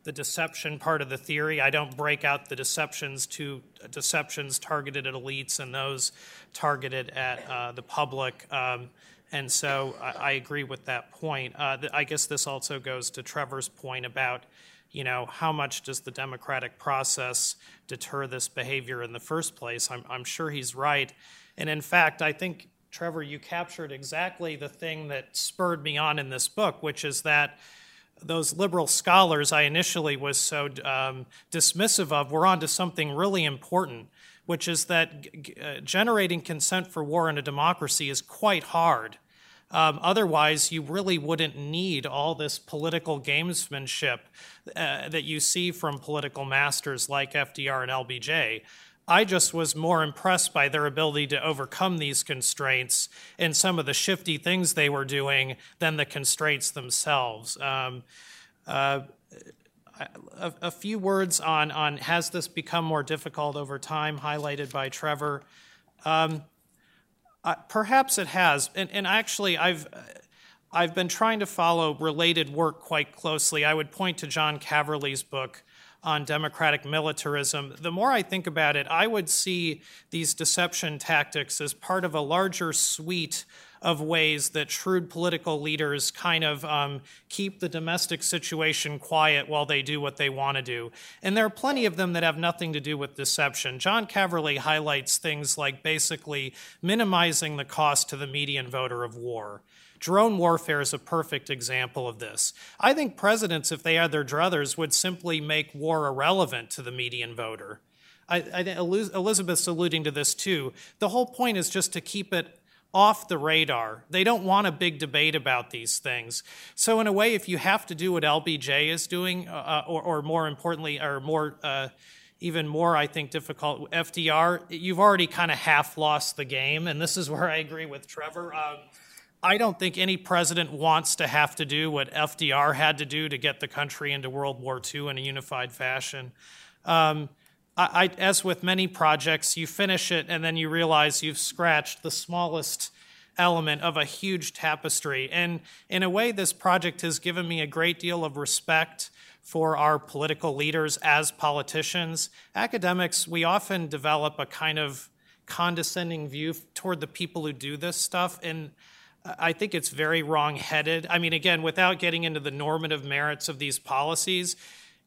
the deception part of the theory. I don't break out the deceptions to deceptions targeted at elites and those targeted at uh, the public. Um, and so I, I, agree with that point. Uh, I guess this also goes to Trevor's point about you know, how much does the democratic process deter this behavior in the first place? I'm, I'm sure he's right. And in fact, I think, Trevor, you captured exactly the thing that spurred me on in this book, which is that those liberal scholars I initially was so um, dismissive of were onto something really important which is that g- g- uh, generating consent for war in a democracy is quite hard. Um, otherwise, you really wouldn't need all this political gamesmanship uh, that you see from political masters like FDR and LBJ. I just was more impressed by their ability to overcome these constraints and some of the shifty things they were doing than the constraints themselves. Um, uh, a, a, few words on, on has this become more difficult over time, highlighted by Trevor. Um, perhaps it has, and, and actually, I've I've been trying to follow related work quite closely. I would point to John Caverley's book on democratic militarism. The more I think about it, I would see these deception tactics as part of a larger suite of ways that shrewd political leaders kind of um, keep the domestic situation quiet while they do what they want to do. And there are plenty of them that have nothing to do with deception. John Caverley highlights things like basically minimizing the cost to the median voter of war. Drone warfare is a perfect example of this. I think presidents, if they had their druthers, would simply make war irrelevant to the median voter. I, I, Elizabeth's alluding to this too. The whole point is just to keep it off the radar. They don't want a big debate about these things. So, in a way, if you have to do what LBJ is doing, uh, uh, or, or, more importantly, or more, uh, even more, I think, difficult, FDR, you've already kind of half lost the game. And this is where I agree with Trevor. Um, I don't think any president wants to have to do what FDR had to do to get the country into World War II in a unified fashion. Um, I, I, as with many projects, you finish it and then you realize you've scratched the smallest element of a huge tapestry. And in a way, this project has given me a great deal of respect for our political leaders as politicians. Academics, we often develop a kind of condescending view toward the people who do this stuff. And I think it's very wrong headed. I mean, again, without getting into the normative merits of these policies,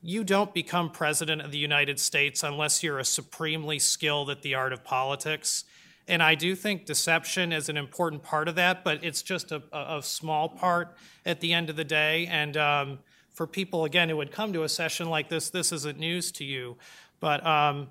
you don't become president of the United States unless you're a supremely skilled at the art of politics. And I do think deception is an important part of that, but it's just a, a small part at the end of the day. And um, for people, again, who would come to a session like this, this isn't news to you. But, um,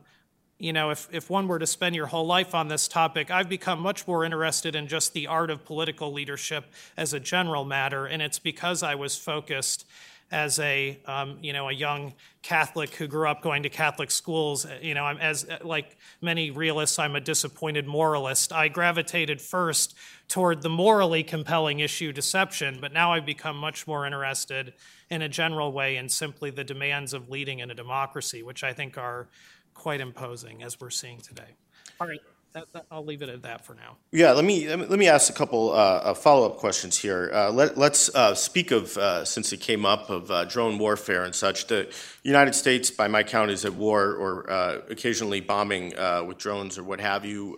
you know, if, if one were to spend your whole life on this topic, I've become much more interested in just the art of political leadership as a general matter. And it's because I was focused as a um, you know a young Catholic who grew up going to Catholic schools. You know, I'm as like many realists, I'm a disappointed moralist. I gravitated first toward the morally compelling issue, deception, but now I've become much more interested in a general way in simply the demands of leading in a democracy, which I think are quite imposing as we're seeing today. All right that, that, I'll leave it at that for now. Yeah, let me let me ask a couple uh, follow up questions here. Uh, let, us uh, speak of uh, since it came up of uh, drone warfare and such. The United States, by my count, is at war or uh, occasionally bombing with drones or what have you,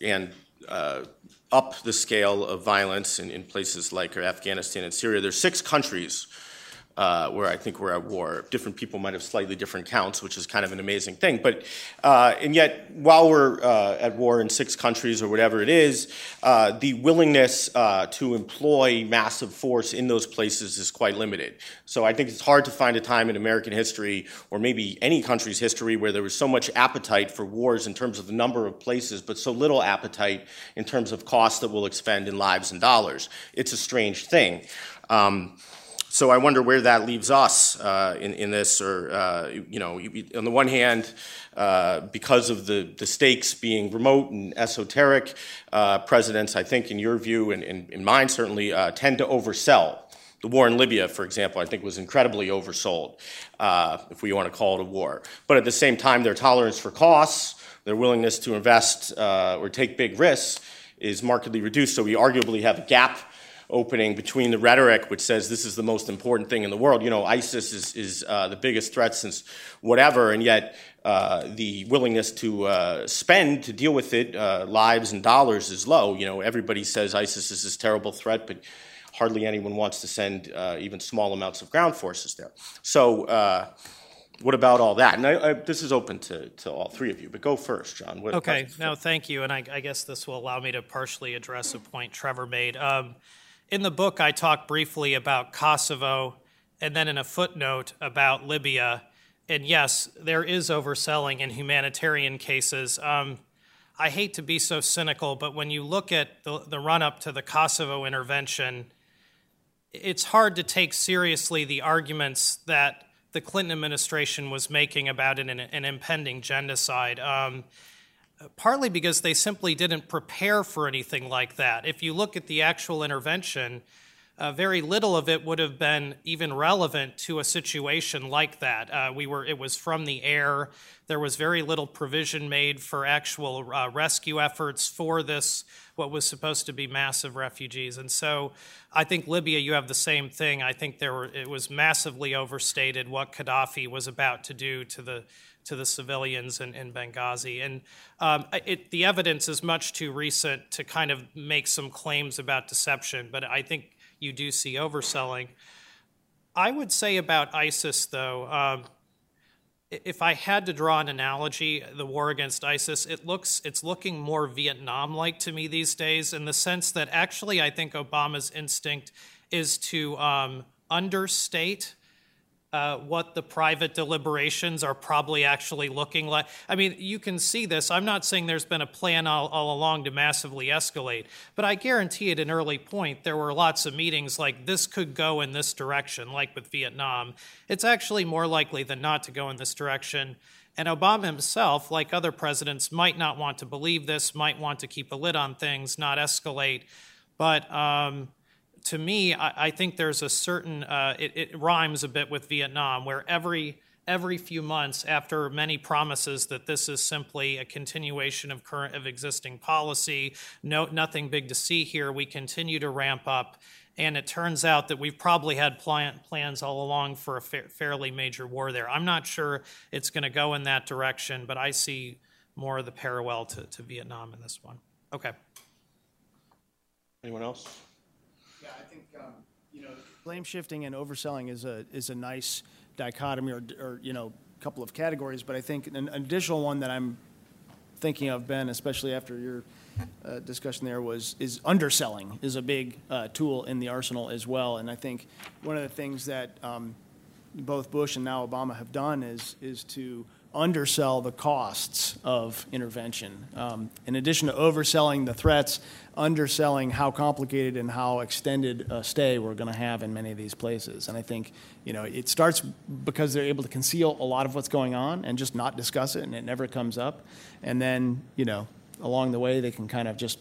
and up the scale of violence in, in places like Afghanistan and Syria. There's six countries uh, where I think we're at war. Different people might have slightly different counts, which is kind of an amazing thing. But uh, and yet, while we're uh, at war in six countries or whatever it is, uh, the willingness uh, to employ massive force in those places is quite limited. So I think it's hard to find a time in American history, or maybe any country's history, where there was so much appetite for wars in terms of the number of places, but so little appetite in terms of costs that we'll expend in lives and dollars. It's a strange thing. Um, so I wonder where that leaves us uh, in, in this, or, uh, you know, on the one hand, uh, because of the, the stakes being remote and esoteric, uh, presidents, I think, in your view and in mine certainly, uh, tend to oversell. The war in Libya, for example, I think was incredibly oversold, uh, if we want to call it a war. But at the same time, their tolerance for costs, their willingness to invest or take big risks is markedly reduced. So we arguably have a gap opening between the rhetoric, which says this is the most important thing in the world. You know, ISIS is, is uh, the biggest threat since whatever, and yet uh, the willingness to uh, spend to deal with it, uh, lives and dollars, is low. You know, everybody says ISIS is this terrible threat, but hardly anyone wants to send uh, even small amounts of ground forces there. So, uh, what about all that? And I, I, this is open to, to all three of you, but go first, John. What, okay, no, thank you. And I, I, guess this will allow me to partially address a point Trevor made. Um, in the book, I talk briefly about Kosovo and then in a footnote about Libya. and yes, there is overselling in humanitarian cases. Um, I hate to be so cynical, but when you look at the, the run up to the Kosovo intervention, it's hard to take seriously the arguments that the Clinton administration was making about an, an impending genocide. Um, partly because they simply didn't prepare for anything like that. If you look at the actual intervention, uh, very little of it would have been even relevant to a situation like that. Uh, we were it was from the air. There was very little provision made for actual uh, rescue efforts for this what was supposed to be massive refugees. And so, I think Libya, you have the same thing. I think there were it was massively overstated what Gaddafi was about to do to the to the civilians in, in Benghazi. And um, it, the evidence is much too recent to kind of make some claims about deception, but I think you do see overselling. I would say about ISIS, though, um, if I had to draw an analogy, the war against ISIS, it looks it's looking more Vietnam-like to me these days, in the sense that actually I think Obama's instinct is to um, understate uh, what the private deliberations are probably actually looking like. I mean, you can see this. I'm not saying there's been a plan all, all, along to massively escalate, but I guarantee at an early point there were lots of meetings like this could go in this direction, like with Vietnam. It's actually more likely than not to go in this direction. And Obama himself, like other presidents, might not want to believe this, might want to keep a lid on things, not escalate. But um, to me, I, I, think there's a certain uh, it, it, rhymes a bit with Vietnam, where every every few months, after many promises that this is simply a continuation of current of existing policy, no nothing big to see here, we continue to ramp up. And it turns out that we've probably had plan, plans all along for a fa- fairly major war there. I'm not sure it's going to go in that direction, but I see more of the parallel to, to Vietnam in this one. Okay. Anyone else? Blame shifting and overselling is a is a nice dichotomy or, or you know couple of categories, but I think an additional one that I'm thinking of, Ben, especially after your uh, discussion there, was is underselling is a big uh, tool in the arsenal as well. And I think one of the things that um, both Bush and now Obama have done is is to undersell the costs of intervention. Um, in addition to overselling the threats, underselling how complicated and how extended a stay we're going to have in many of these places. And I think, you know, it starts because they're able to conceal a lot of what's going on and just not discuss it and it never comes up. And then, you know, along the way they can kind of just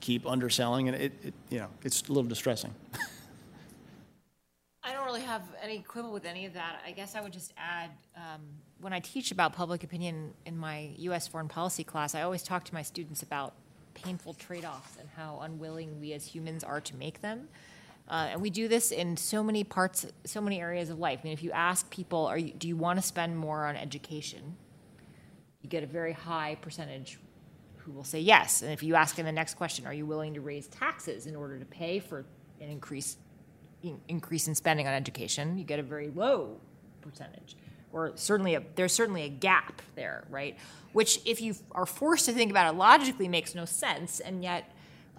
keep underselling and it, it you know, it's a little distressing. *laughs* I don't really have any quibble with any of that. I guess I would just add um, when I teach about public opinion in my U.S. foreign policy class, I always talk to my students about painful trade offs and how unwilling we as humans are to make them. Uh, and we do this in so many parts, so many areas of life. I mean, if you ask people, are you, do you want to spend more on education? You get a very high percentage who will say yes. And if you ask them the next question, are you willing to raise taxes in order to pay for an increase increase in spending on education, you get a very low percentage, or certainly a, there's certainly a gap there, right? Which, if you are forced to think about it logically, makes no sense. And yet,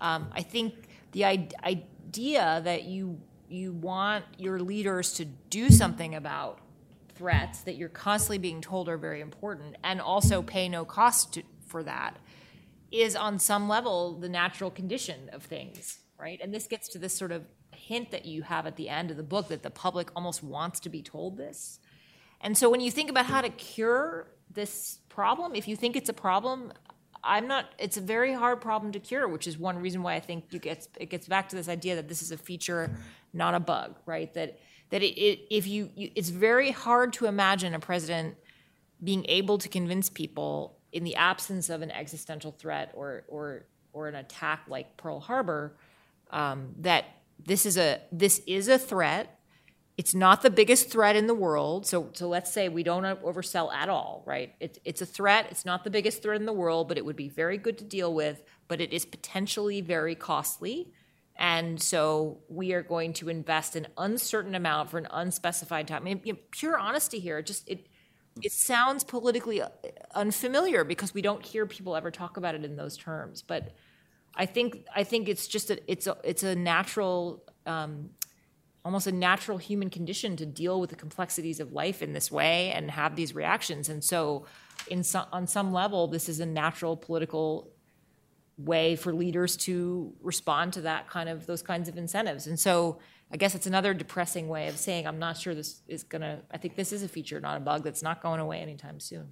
um, I think the idea that you you want your leaders to do something about threats that you're constantly being told are very important, and also pay no cost to, for that, is on some level the natural condition of things, right? And this gets to this sort of hint that you have at the end of the book that the public almost wants to be told this. And so when you think about how to cure this problem, if you think it's a problem, I'm not. It's a very hard problem to cure, which is one reason why I think you get it gets back to this idea that this is a feature, not a bug, right? That that it, it if you, you it's very hard to imagine a president being able to convince people in the absence of an existential threat or or or an attack like Pearl Harbor um, that this is a this is a threat. It's not the biggest threat in the world. So so let's say we don't oversell at all, right? It, it's a threat. It's not the biggest threat in the world, but it would be very good to deal with. But it is potentially very costly. And so we are going to invest an uncertain amount for an unspecified time. I mean, you know, pure honesty here. Just it it sounds politically uh, unfamiliar because we don't hear people ever talk about it in those terms. But I think I think it's just a it's a it's a natural um, almost a natural human condition to deal with the complexities of life in this way and have these reactions. And so, in some, on some level, this is a natural political way for leaders to respond to that kind of those kinds of incentives. And so, I guess it's another depressing way of saying I'm not sure this is gonna. I think this is a feature, not a bug, that's not going away anytime soon.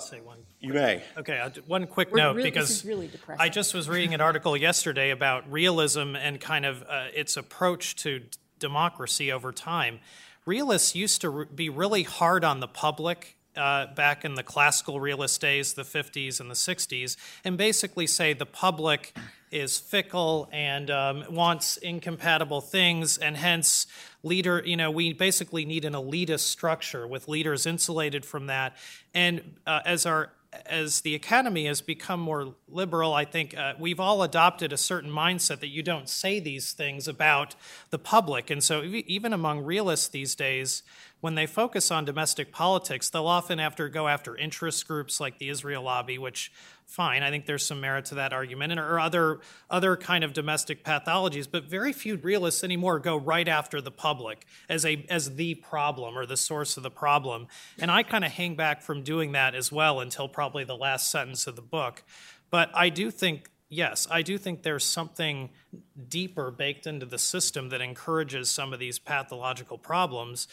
Say one. You may. Okay, I'll one quick We're note, really- because. this is really depressing. I just was reading an article yesterday about realism and kind of uh, its approach to d- democracy over time. Realists used to re- be really hard on the public uh, back in the classical realist days, the 50s and the 60s, and basically say the public is fickle and um, wants incompatible things, and hence leader, you know, we basically need an elitist structure with leaders insulated from that. And uh, as our as the academy has become more liberal, I think uh, we've all adopted a certain mindset that you don't say these things about the public. And so, even among realists these days, when they focus on domestic politics, they'll often after go after interest groups like the Israel lobby, which fine, I think there's some merit to that argument, and or other other kind of domestic pathologies. But very few realists anymore go right after the public as a as the problem or the source of the problem. And I kind of hang back from doing that as well until probably the last sentence of the book. But I do think yes, I do think there's something deeper baked into the system that encourages some of these pathological problems.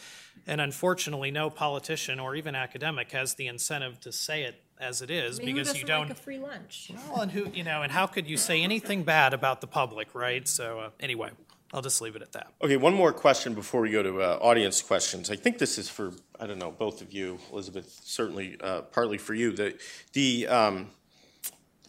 And unfortunately, no politician or even academic has the incentive to say it as it is I mean, because doesn't you don't. like a free lunch. well, and who you know, and how could you say anything bad about the public, right? So uh, anyway, I'll just leave it at that. Okay, one more question before we go to uh, audience questions. I think this is for, I don't know, both of you, Elizabeth, certainly uh, partly for you. The, the um,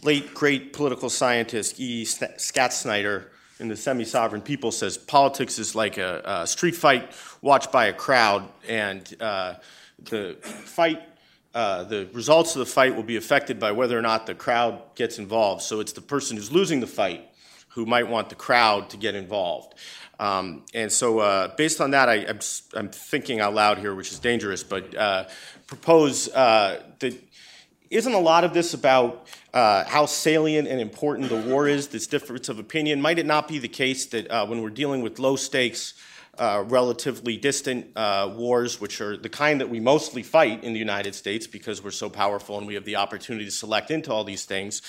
late great political scientist E. Sn- Schattschneider in the Semi Sovereign People says politics is like a, a street fight watched by a crowd, and uh, the fight. Uh, the results of the fight will be affected by whether or not the crowd gets involved. So it's the person who's losing the fight who might want the crowd to get involved. Um, and so, uh, based on that, I, I'm, s- I'm thinking out loud here, which is dangerous, but uh, propose uh, that isn't a lot of this about uh, how salient and important the war is, this difference of opinion? Might it not be the case that uh, when we're dealing with low stakes, uh, relatively distant uh, wars, which are the kind that we mostly fight in the United States because we're so powerful and we have the opportunity to select into all these things,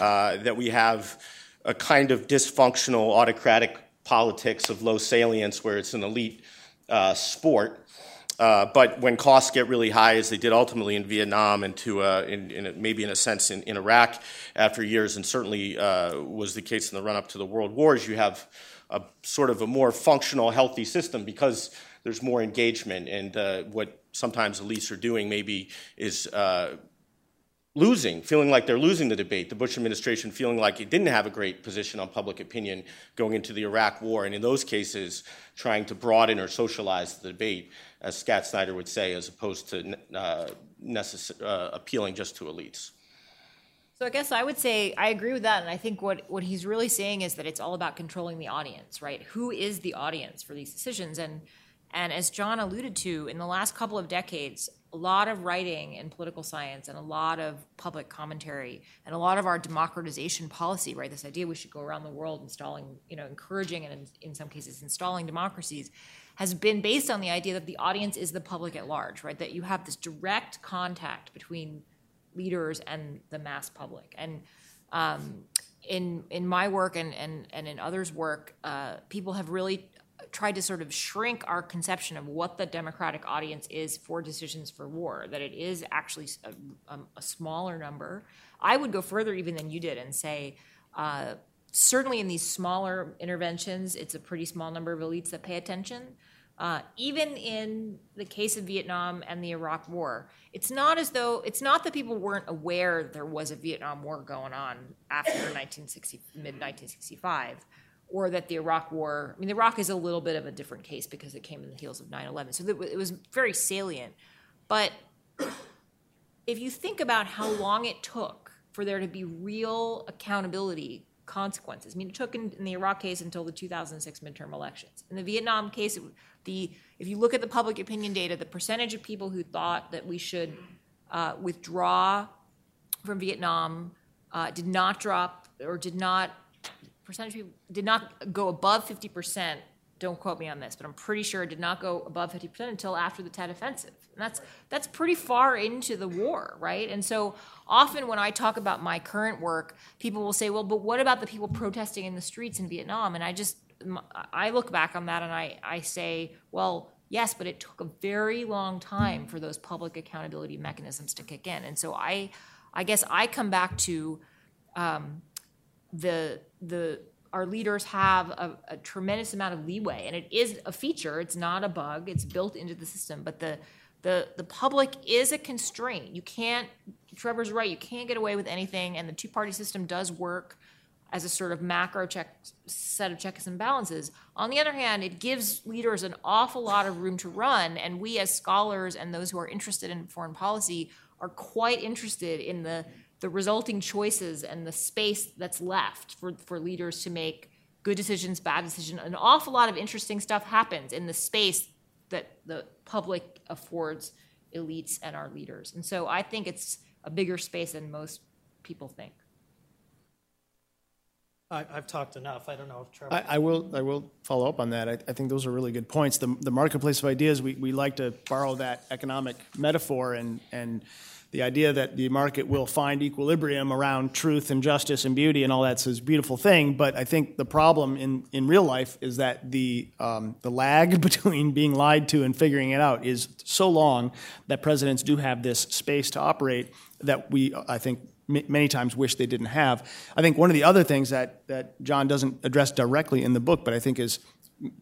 uh, that we have a kind of dysfunctional autocratic politics of low salience where it's an elite uh, sport. Uh, but when costs get really high, as they did ultimately in Vietnam and to in, in maybe in a sense in, in Iraq after years, and certainly was the case in the run up to the world wars, you have a sort of a more functional, healthy system because there's more engagement. And uh, what sometimes elites are doing maybe is uh, losing, feeling like they're losing the debate. The Bush administration feeling like it didn't have a great position on public opinion going into the Iraq War, and in those cases, trying to broaden or socialize the debate, as Schattschneider would say, as opposed to uh, necess- uh, appealing just to elites. So I guess I would say I agree with that, and I think what what he's really saying is that it's all about controlling the audience, right? Who is the audience for these decisions? And and as John alluded to, in the last couple of decades, a lot of writing in political science and a lot of public commentary and a lot of our democratization policy, right? This idea we should go around the world installing, you know, encouraging and in, in some cases installing democracies, has been based on the idea that the audience is the public at large, right? That you have this direct contact between leaders and the mass public. And um, in in my work and and and in others' work, uh, people have really tried to sort of shrink our conception of what the democratic audience is for decisions for war. That it is actually a, a, a smaller number. I would go further even than you did and say. Uh, certainly, in these smaller interventions, it's a pretty small number of elites that pay attention. Uh, even in the case of Vietnam and the Iraq War, it's not as though it's not that people weren't aware there was a Vietnam War going on after *coughs* 1960, mid 1965, or that the Iraq War. I mean, the Iraq is a little bit of a different case because it came in the heels of 9/11, so it was very salient. But if you think about how long it took for there to be real accountability consequences. I mean, it took in, in, the Iraq case until the 2006 midterm elections. In the Vietnam case, it, the if you look at the public opinion data, the percentage of people who thought that we should uh, withdraw from Vietnam uh, did not drop or did not percentage did not go above 50 percent don't quote me on this, but I'm pretty sure it did not go above 50% until after the Tet Offensive. And that's, that's pretty far into the war, right? And so often when I talk about my current work, people will say, well, but what about the people protesting in the streets in Vietnam? And I just, I look back on that and I, I say, well, yes, but it took a very long time for those public accountability mechanisms to kick in. And so I, I guess I come back to um, the the our leaders have a, a, tremendous amount of leeway, and it is a feature. It's not a bug. It's built into the system. But the the the public is a constraint. You can't. Trevor's right. You can't get away with anything, and the two party system does work as a sort of macro check set of checks and balances. On the other hand, it gives leaders an awful lot of room to run, and we as scholars and those who are interested in foreign policy are quite interested in the the resulting choices and the space that's left for, for leaders to make good decisions, bad decisions. An awful lot of interesting stuff happens in the space that the public affords elites and our leaders. And so I think it's a bigger space than most people think. I, have talked enough. I don't know if Trevor. I, I, will. I will follow up on that. I, I, think those are really good points. The, the marketplace of ideas. We, we like to borrow that economic metaphor and and the idea that the market will find equilibrium around truth and justice and beauty and all that's a beautiful thing. But I think the problem in, in real life is that the, um, the lag *laughs* between being lied to and figuring it out is so long that presidents do have this space to operate that we, I think, many times wish they didn't have. I think one of the other things that, that John doesn't address directly in the book, but I think is,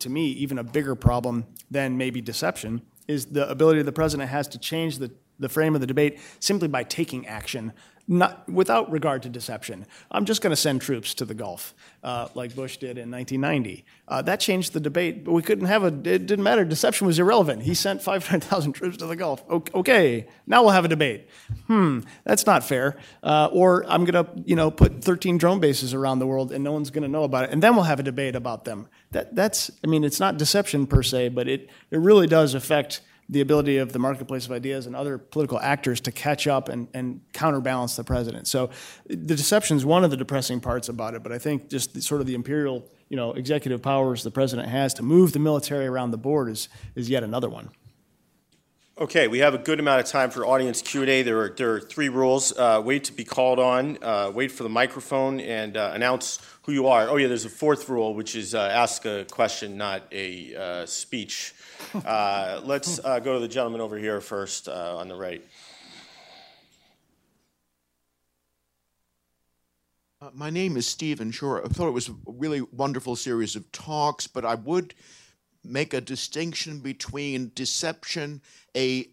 to me, even a bigger problem than maybe deception, is the ability the president has to change the the frame of the debate simply by taking action, not, without regard to deception. I'm just going to send troops to the Gulf, uh, like Bush did in 1990. Uh, that changed the debate, but we couldn't have a, it didn't matter. Deception was irrelevant. He sent 500,000 *laughs* troops to the Gulf. Okay, now we'll have a debate. Hmm, that's not fair. Uh, or I'm going to, you know, put 13 drone bases around the world and no one's going to know about it. And then we'll have a debate about them. That, that's, I mean, it's not deception per se, but it, it really does affect the ability of the marketplace of ideas and other political actors to catch up and, and counterbalance the president. So the deception is one of the depressing parts about it, but I think just the, sort of the imperial, you know, executive powers the president has to move the military around the board is, is yet another one. Okay, we have a good amount of time for audience Q&A. There are, there are three rules. Uh, wait to be called on, uh, wait for the microphone, and uh, announce who you are. Oh yeah, there's a fourth rule, which is uh, ask a question, not a uh, speech. Uh, let's go to the gentleman over here first on the right. my name is Stephen Shore. I thought it was a really wonderful series of talks, but I would make a distinction between deception, a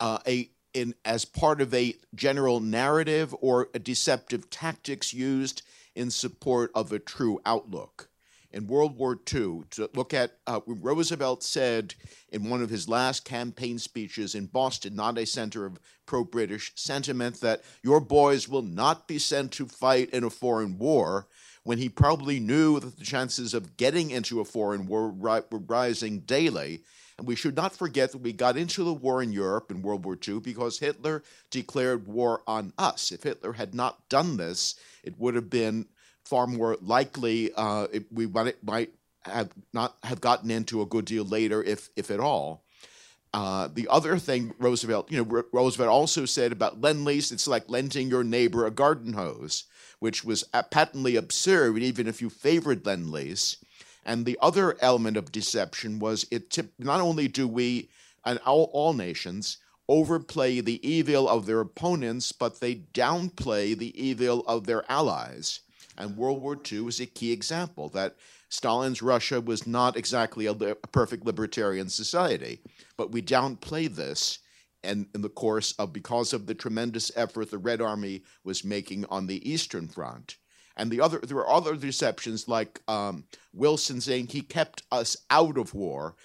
uh, a in as part of a general narrative or deceptive tactics used in support of a true outlook. In World War II, to look at uh, Roosevelt said in one of his last campaign speeches in Boston, not a center of pro British sentiment, that your boys will not be sent to fight in a foreign war when he probably knew that the chances of getting into a foreign war were rising daily. And we should not forget that we got into the war in Europe in World War II because Hitler declared war on us. If Hitler had not done this, it would have been far more likely uh, we might, might have not have gotten into a good deal later, if if at all. Uh, the other thing Roosevelt, you know, Roosevelt also said about lend lease, it's like lending your neighbor a garden hose which was patently absurd, even if you favored Lend Lease. And the other element of deception was it not only do we, and all, all nations, overplay the evil of their opponents, but they downplay the evil of their allies. And World War II is a key example that Stalin's Russia was not exactly a, a perfect libertarian society, but we downplay this and in the course of because of the tremendous effort the Red Army was making on the Eastern Front. And the other, there were other deceptions like um, Wilson saying he kept us out of war,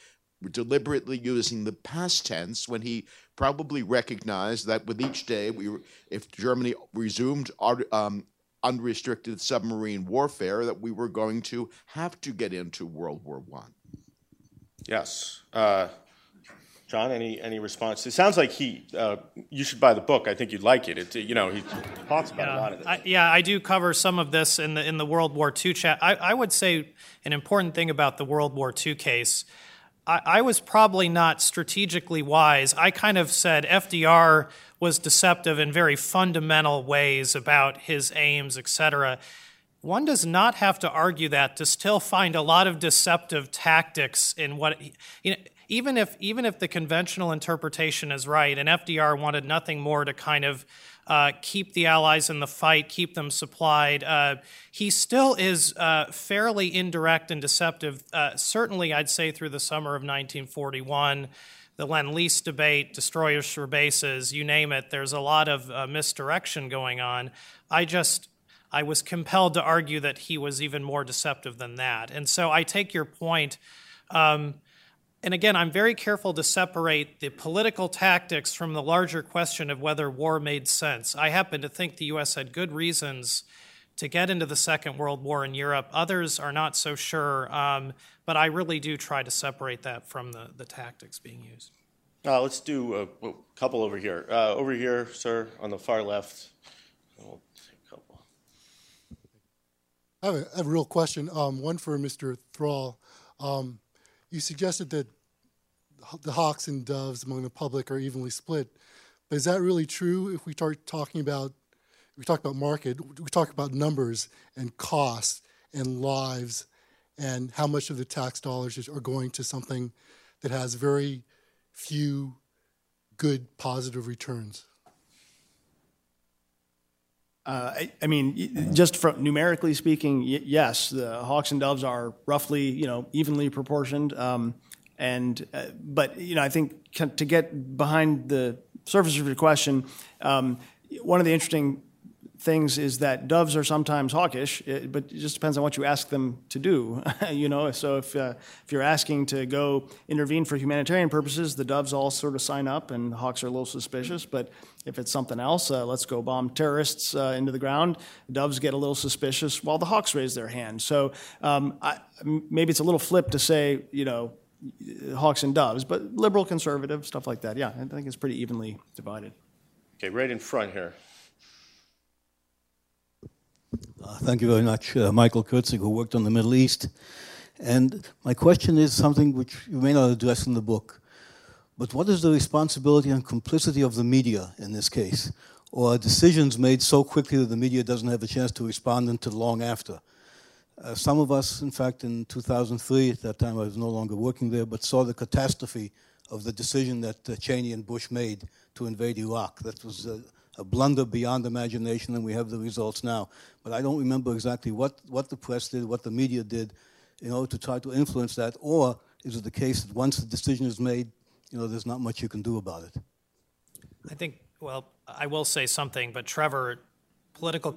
deliberately using the past tense when he probably recognized that with each day, we if Germany resumed um, unrestricted submarine warfare, that we were going to have to get into World War One. Yes. Uh, John, any, any response? It sounds like he, uh, you should buy the book. I think you'd like it. It, you know, he talks about a lot of this. I, yeah, I do cover some of this in the in the World War II chat. I, I would say an important thing about the World War II case. I, I was probably not strategically wise. I kind of said FDR was deceptive in very fundamental ways about his aims, et cetera. One does not have to argue that to still find a lot of deceptive tactics in what you know even if even if the conventional interpretation is right, and FDR wanted nothing more to kind of uh, keep the Allies in the fight, keep them supplied, uh, he still is uh, fairly indirect and deceptive. Uh, certainly, I'd say through the summer of 1941. The Lend Lease debate, destroyers bases, you name it, there's a lot of uh, misdirection going on. I just, I was compelled to argue that he was even more deceptive than that. And so I take your point. Um, and again, I'm very careful to separate the political tactics from the larger question of whether war made sense. I happen to think the U.S. had good reasons to get into the Second World War in Europe. Others are not so sure, um, but I really do try to separate that from the, the tactics being used. Uh, let's do a, a couple over here. Uh, over here, sir, on the far left. We'll take a couple. I have a, I have a real question. Um, one for Mr. Thrall. Um, you suggested that the hawks and doves among the public are evenly split, but is that really true? If we start talking about, we talk about market, we talk about numbers and costs and lives, and how much of the tax dollars are going to something that has very few good positive returns. Uh, I, I, mean, just from numerically speaking, yes, the hawks and doves are roughly, you know, evenly proportioned. Um, and uh, but you know, I think to get behind the surface of your question, um, one of the interesting things is that doves are sometimes hawkish, it, but it just depends on what you ask them to do. *laughs* you know, so if uh, if you're asking to go intervene for humanitarian purposes, the doves all sort of sign up, and hawks are a little suspicious. But if it's something else, uh, let's go bomb terrorists uh, into the ground, doves get a little suspicious, while the hawks raise their hand. So um, I, maybe it's a little flip to say, you know. Hawks and doves, but liberal, conservative, stuff like that. Yeah, I think it's pretty evenly divided. Okay, right in front here. Uh, thank you very much, uh, Michael Kurtzig, who worked on the Middle East. And my question is something which you may not address in the book. But what is the responsibility and complicity of the media in this case? Or decisions made so quickly that the media doesn't have a chance to respond until long after? Uh, some of us, in fact, in 2003, at that time I was no longer working there, but saw the catastrophe of the decision that uh, Cheney and Bush made to invade Iraq. That was uh, a blunder beyond imagination, and we have the results now. But I don't remember exactly what, what the press did, what the media did, in order to try to influence that. Or is it the case that once the decision is made, you know, there's not much you can do about it? I think, well, I will say something, but Trevor, political.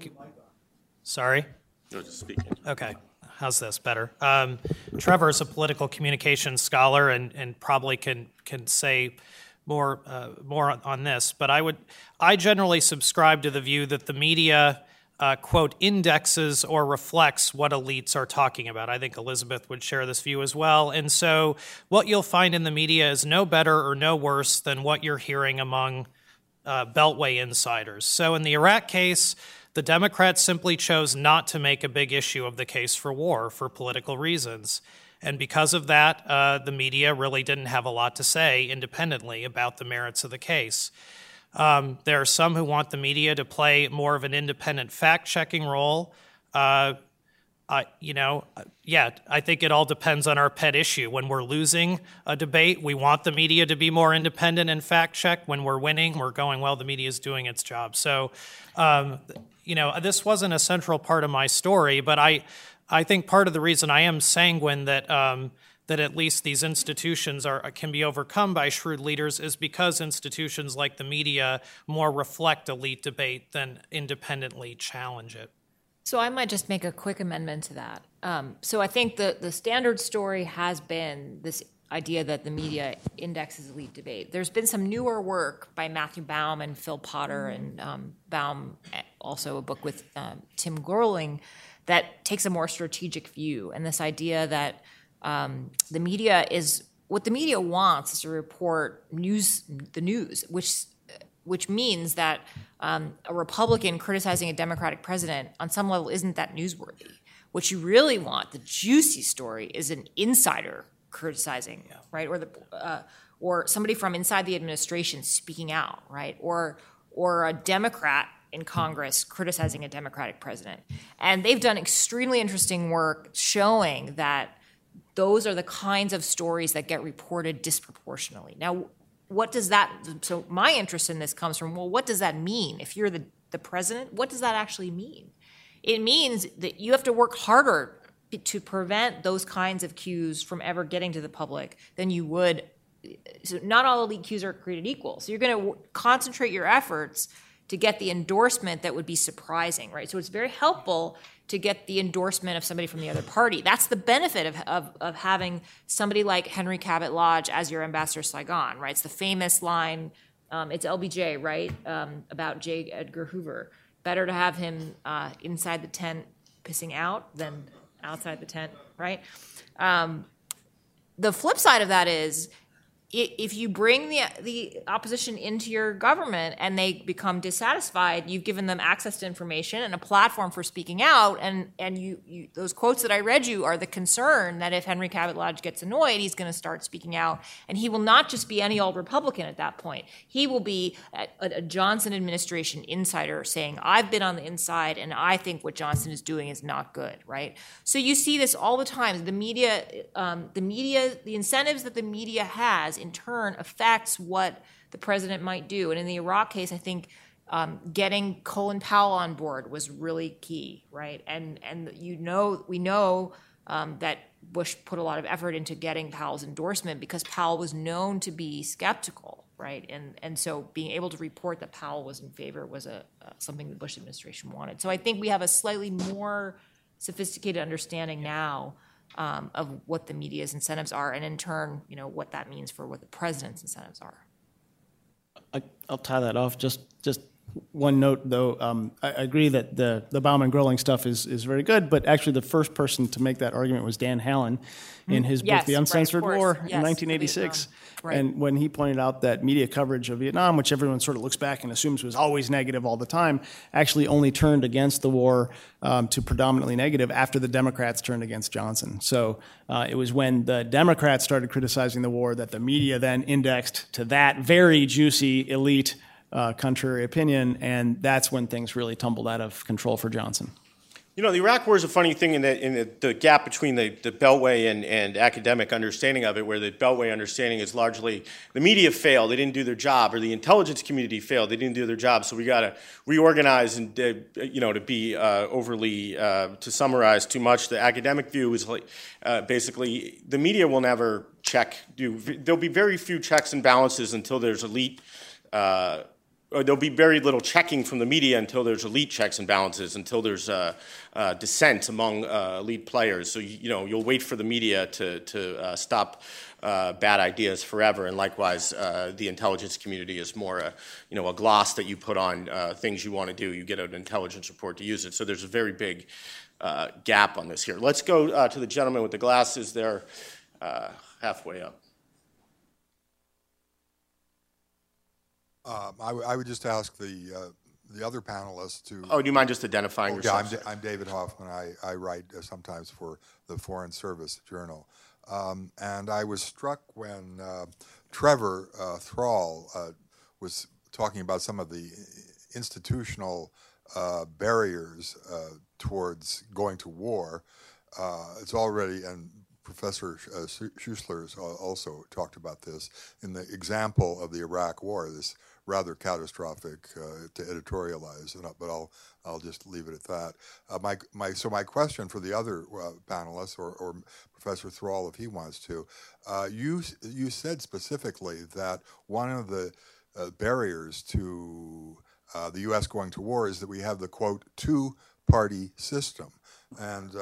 Sorry? No, just speaking. Okay. How's this better? Um, Trevor is a political communications scholar and, and probably can can say more uh, more on this, but I would I generally subscribe to the view that the media uh, quote indexes or reflects what elites are talking about. I think Elizabeth would share this view as well. And so, what you'll find in the media is no better or no worse than what you're hearing among uh, Beltway insiders. So, in the Iraq case. The Democrats simply chose not to make a big issue of the case for war for political reasons. And because of that, uh, the media really didn't have a lot to say independently about the merits of the case. Um, there are some who want the media to play more of an independent fact checking role. Uh, you know, yeah, I think it all depends on our pet issue. When we're losing a debate, we want the media to be more independent and fact check. When we're winning, we're going, well, the media is doing its job. So, um, you know, this wasn't a central part of my story, but I, I think part of the reason I am sanguine that um, that at least these institutions are can be overcome by shrewd leaders is because institutions like the media more reflect elite debate than independently challenge it. So I might just make a quick amendment to that. Um, so I think the the standard story has been this idea that the media indexes elite debate. There's been some newer work by Matthew Baum and Phil Potter, and um, Baum eh, also a book with um, Tim Groeling that takes a more strategic view and this idea that um, the media is what the media wants is to report news, the news, which which means that um, a Republican criticizing a Democratic president on some level isn't that newsworthy. What you really want, the juicy story, is an insider criticizing, right, or the uh, or somebody from inside the administration speaking out, right, or or a Democrat in Congress criticizing a Democratic president. And they've done extremely interesting work showing that those are the kinds of stories that get reported disproportionately. Now, what does that so my interest in this comes from well what does that mean? If you're the, the president what does that actually mean? It means that you have to work harder to prevent those kinds of cues from ever getting to the public than you would so not all elite cues are created equal. So you're going to concentrate your efforts to get the endorsement that would be surprising right? So it's very helpful to get the endorsement of somebody from the other party. That's the benefit of, of, of having somebody like Henry Cabot Lodge as your ambassador to Saigon, right? It's the famous line, um, it's LBJ, right, um, about J. Edgar Hoover. Better to have him uh, inside the tent pissing out than outside the tent, right? Um, the flip side of that is if you bring the the opposition into your government and they become dissatisfied, you've given them access to information and a platform for speaking out. And and you, you those quotes that I read you are the concern that if Henry Cabot Lodge gets annoyed, he's going to start speaking out, and he will not just be any old Republican at that point. He will be a, a Johnson administration insider saying, "I've been on the inside, and I think what Johnson is doing is not good." Right. So you see this all the time. The media, um, the media, the incentives that the media has in turn affects what the president might do. And in the Iraq case, I think um, getting Colin Powell on board was really key, right? And and you know we know um, that Bush put a lot of effort into getting Powell's endorsement because Powell was known to be skeptical, right? And and so being able to report that Powell was in favor was a uh, something the Bush administration wanted. So I think we have a slightly more sophisticated understanding now um, of what the media's incentives are, and in turn, you know, what that means for what the president's incentives are. I, will tie that off. Just just one note, though. Um, I, I, agree that the the Baumann Groeling stuff is is very good, but actually, the first person to make that argument was Dan Hallin in his yes, book, The Uncensored right, War, yes, in 1986. Right. And when he pointed out that media coverage of Vietnam, which everyone sort of looks back and assumes was always negative all the time, actually only turned against the war um, to predominantly negative after the Democrats turned against Johnson. So uh, it was when the Democrats started criticizing the war that the media then indexed to that very juicy elite uh, contrary opinion, and that's when things really tumbled out of control for Johnson. You know, the Iraq War is a funny thing in, the, in the, the gap between the, the Beltway and, and academic understanding of it, where the Beltway understanding is largely the media failed, they didn't do their job, or the intelligence community failed, they didn't do their job, so we got to reorganize and, uh, you know, to be uh, overly, uh, to summarize too much, the academic view is like, uh, basically the media will never check, do, there'll be very few checks and balances until there's elite uh, there'll be very little checking from the media until there's elite checks and balances, until there's uh, uh, dissent among uh, elite players. So you, know you'll wait for the media to to uh, stop uh, bad ideas forever, and likewise uh, the intelligence community is more a you know a gloss that you put on things you want to do. You get an intelligence report to use it. So there's a very big gap on this here. Let's go to the gentleman with the glasses there, halfway up. Um, I, w- I would just ask the, uh, the other panelists to. Oh, do you mind just identifying Oh, Yeah, I'm, yourself? Da- I'm David Hoffman. I, I write uh, sometimes for the Foreign Service Journal. Um, and I was struck when uh, Trevor uh, Thrall uh, was talking about some of the institutional uh, barriers uh, towards going to war. Uh, it's already, and Professor uh, Schuessler has also talked about this in the example of the Iraq War, this rather catastrophic uh, to editorialize, but I'll I'll just leave it at that. Uh, my my so my question for the other uh, panelists or, or, Professor Thrall, if he wants to, uh, you you said specifically that one of the uh, barriers to uh, the U.S. going to war is that we have the quote two party system, and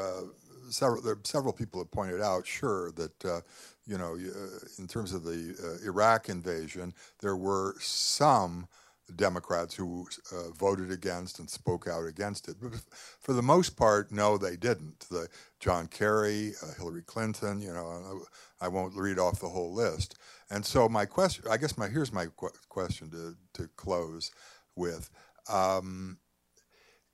several several people have pointed out, sure, that you know, uh, in terms of the uh, Iraq invasion, there were some Democrats who uh, voted against and spoke out against it. But for the most part, no, they didn't. The John Kerry, uh, Hillary Clinton, you know, I won't read off the whole list. And so my question, I guess my here's my qu- question to to close with. Um,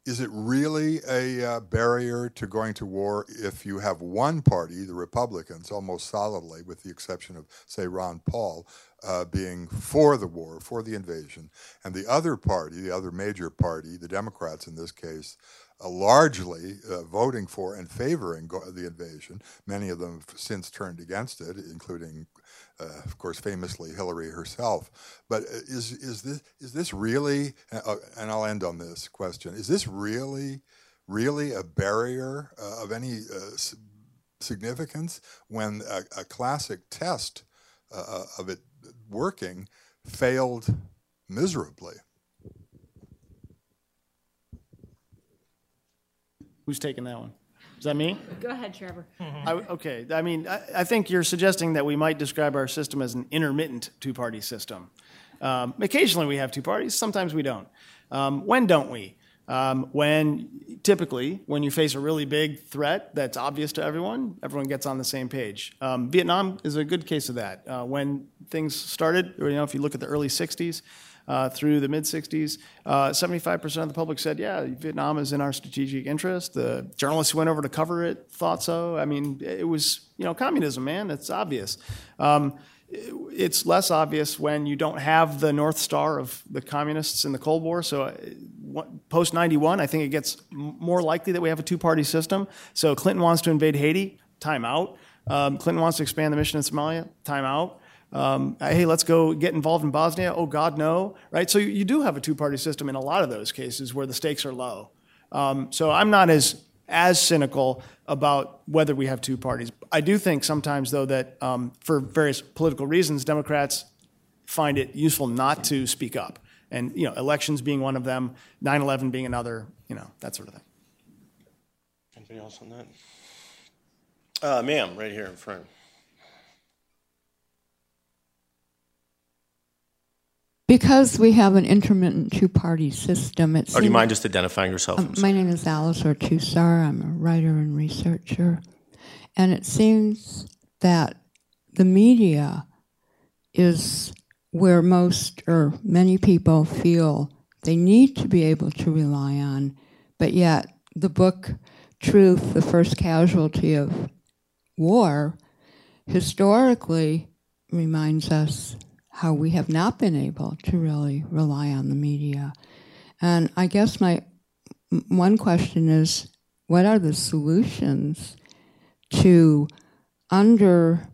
is it really a uh, barrier to going to war if you have one party, the Republicans, almost solidly, with the exception of, say, Ron Paul, uh, being for the war, for the invasion, and the other party, the other major party, the Democrats in this case, uh, largely uh, voting for and favoring go- the invasion. Many of them have since turned against it, including uh, of course, famously Hillary herself. But uh, is is this is this really? Uh, and I'll end on this question: Is this really, really a barrier uh, of any uh, significance when a, a classic test uh, of it working failed miserably? Who's taking that one? That me? Go ahead, Trevor. I, okay, I mean, I, I, think you're suggesting that we might describe our system as an intermittent two party system. Um, occasionally we have two parties, sometimes we don't. Um, when don't we? Um, when typically, when you face a really big threat that's obvious to everyone, everyone gets on the same page. Um, Vietnam is a good case of that. Uh, when things started, you know, if you look at the early 60s, uh, through the mid 60s. Uh, 75% of the public said, yeah, Vietnam is in our strategic interest. The journalists who went over to cover it thought so. I mean, it was, you know, communism, man. It's obvious. Um, it's less obvious when you don't have the North Star of the communists in the Cold War. So, uh, post 91, I think it gets more likely that we have a two party system. So, Clinton wants to invade Haiti, time out. Um, Clinton wants to expand the mission in Somalia, time out. Um, hey, let's go get involved in Bosnia. Oh, God, no. Right? So you, do have a two party system in a lot of those cases where the stakes are low. Um, so I'm not as as cynical about whether we have two parties. I do think sometimes, though, that um, for various political reasons, Democrats find it useful not to speak up. And, you know, elections being one of them, 9 11 being another, you know, that sort of thing. Anybody else on that? Uh, ma'am, right here in front. Because we have an intermittent two-party system, it Or do you mind just identifying yourself? Um, my name is Alice Ortuzar. I'm a writer and researcher. And it seems that the media is where most or many people feel they need to be able to rely on, but yet the book Truth, the First Casualty of War, historically reminds us how we have not been able to really rely on the media. And I guess my one question is what are the solutions to under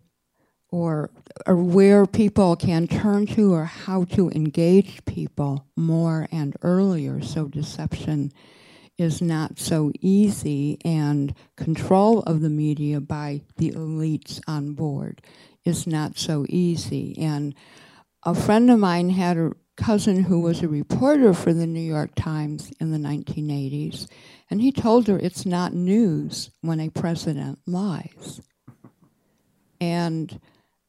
or, or where people can turn to or how to engage people more and earlier so deception is not so easy and control of the media by the elites on board is not so easy and a friend of mine had a cousin who was a reporter for the New York Times in the 1980s, and he told her it's not news when a president lies. And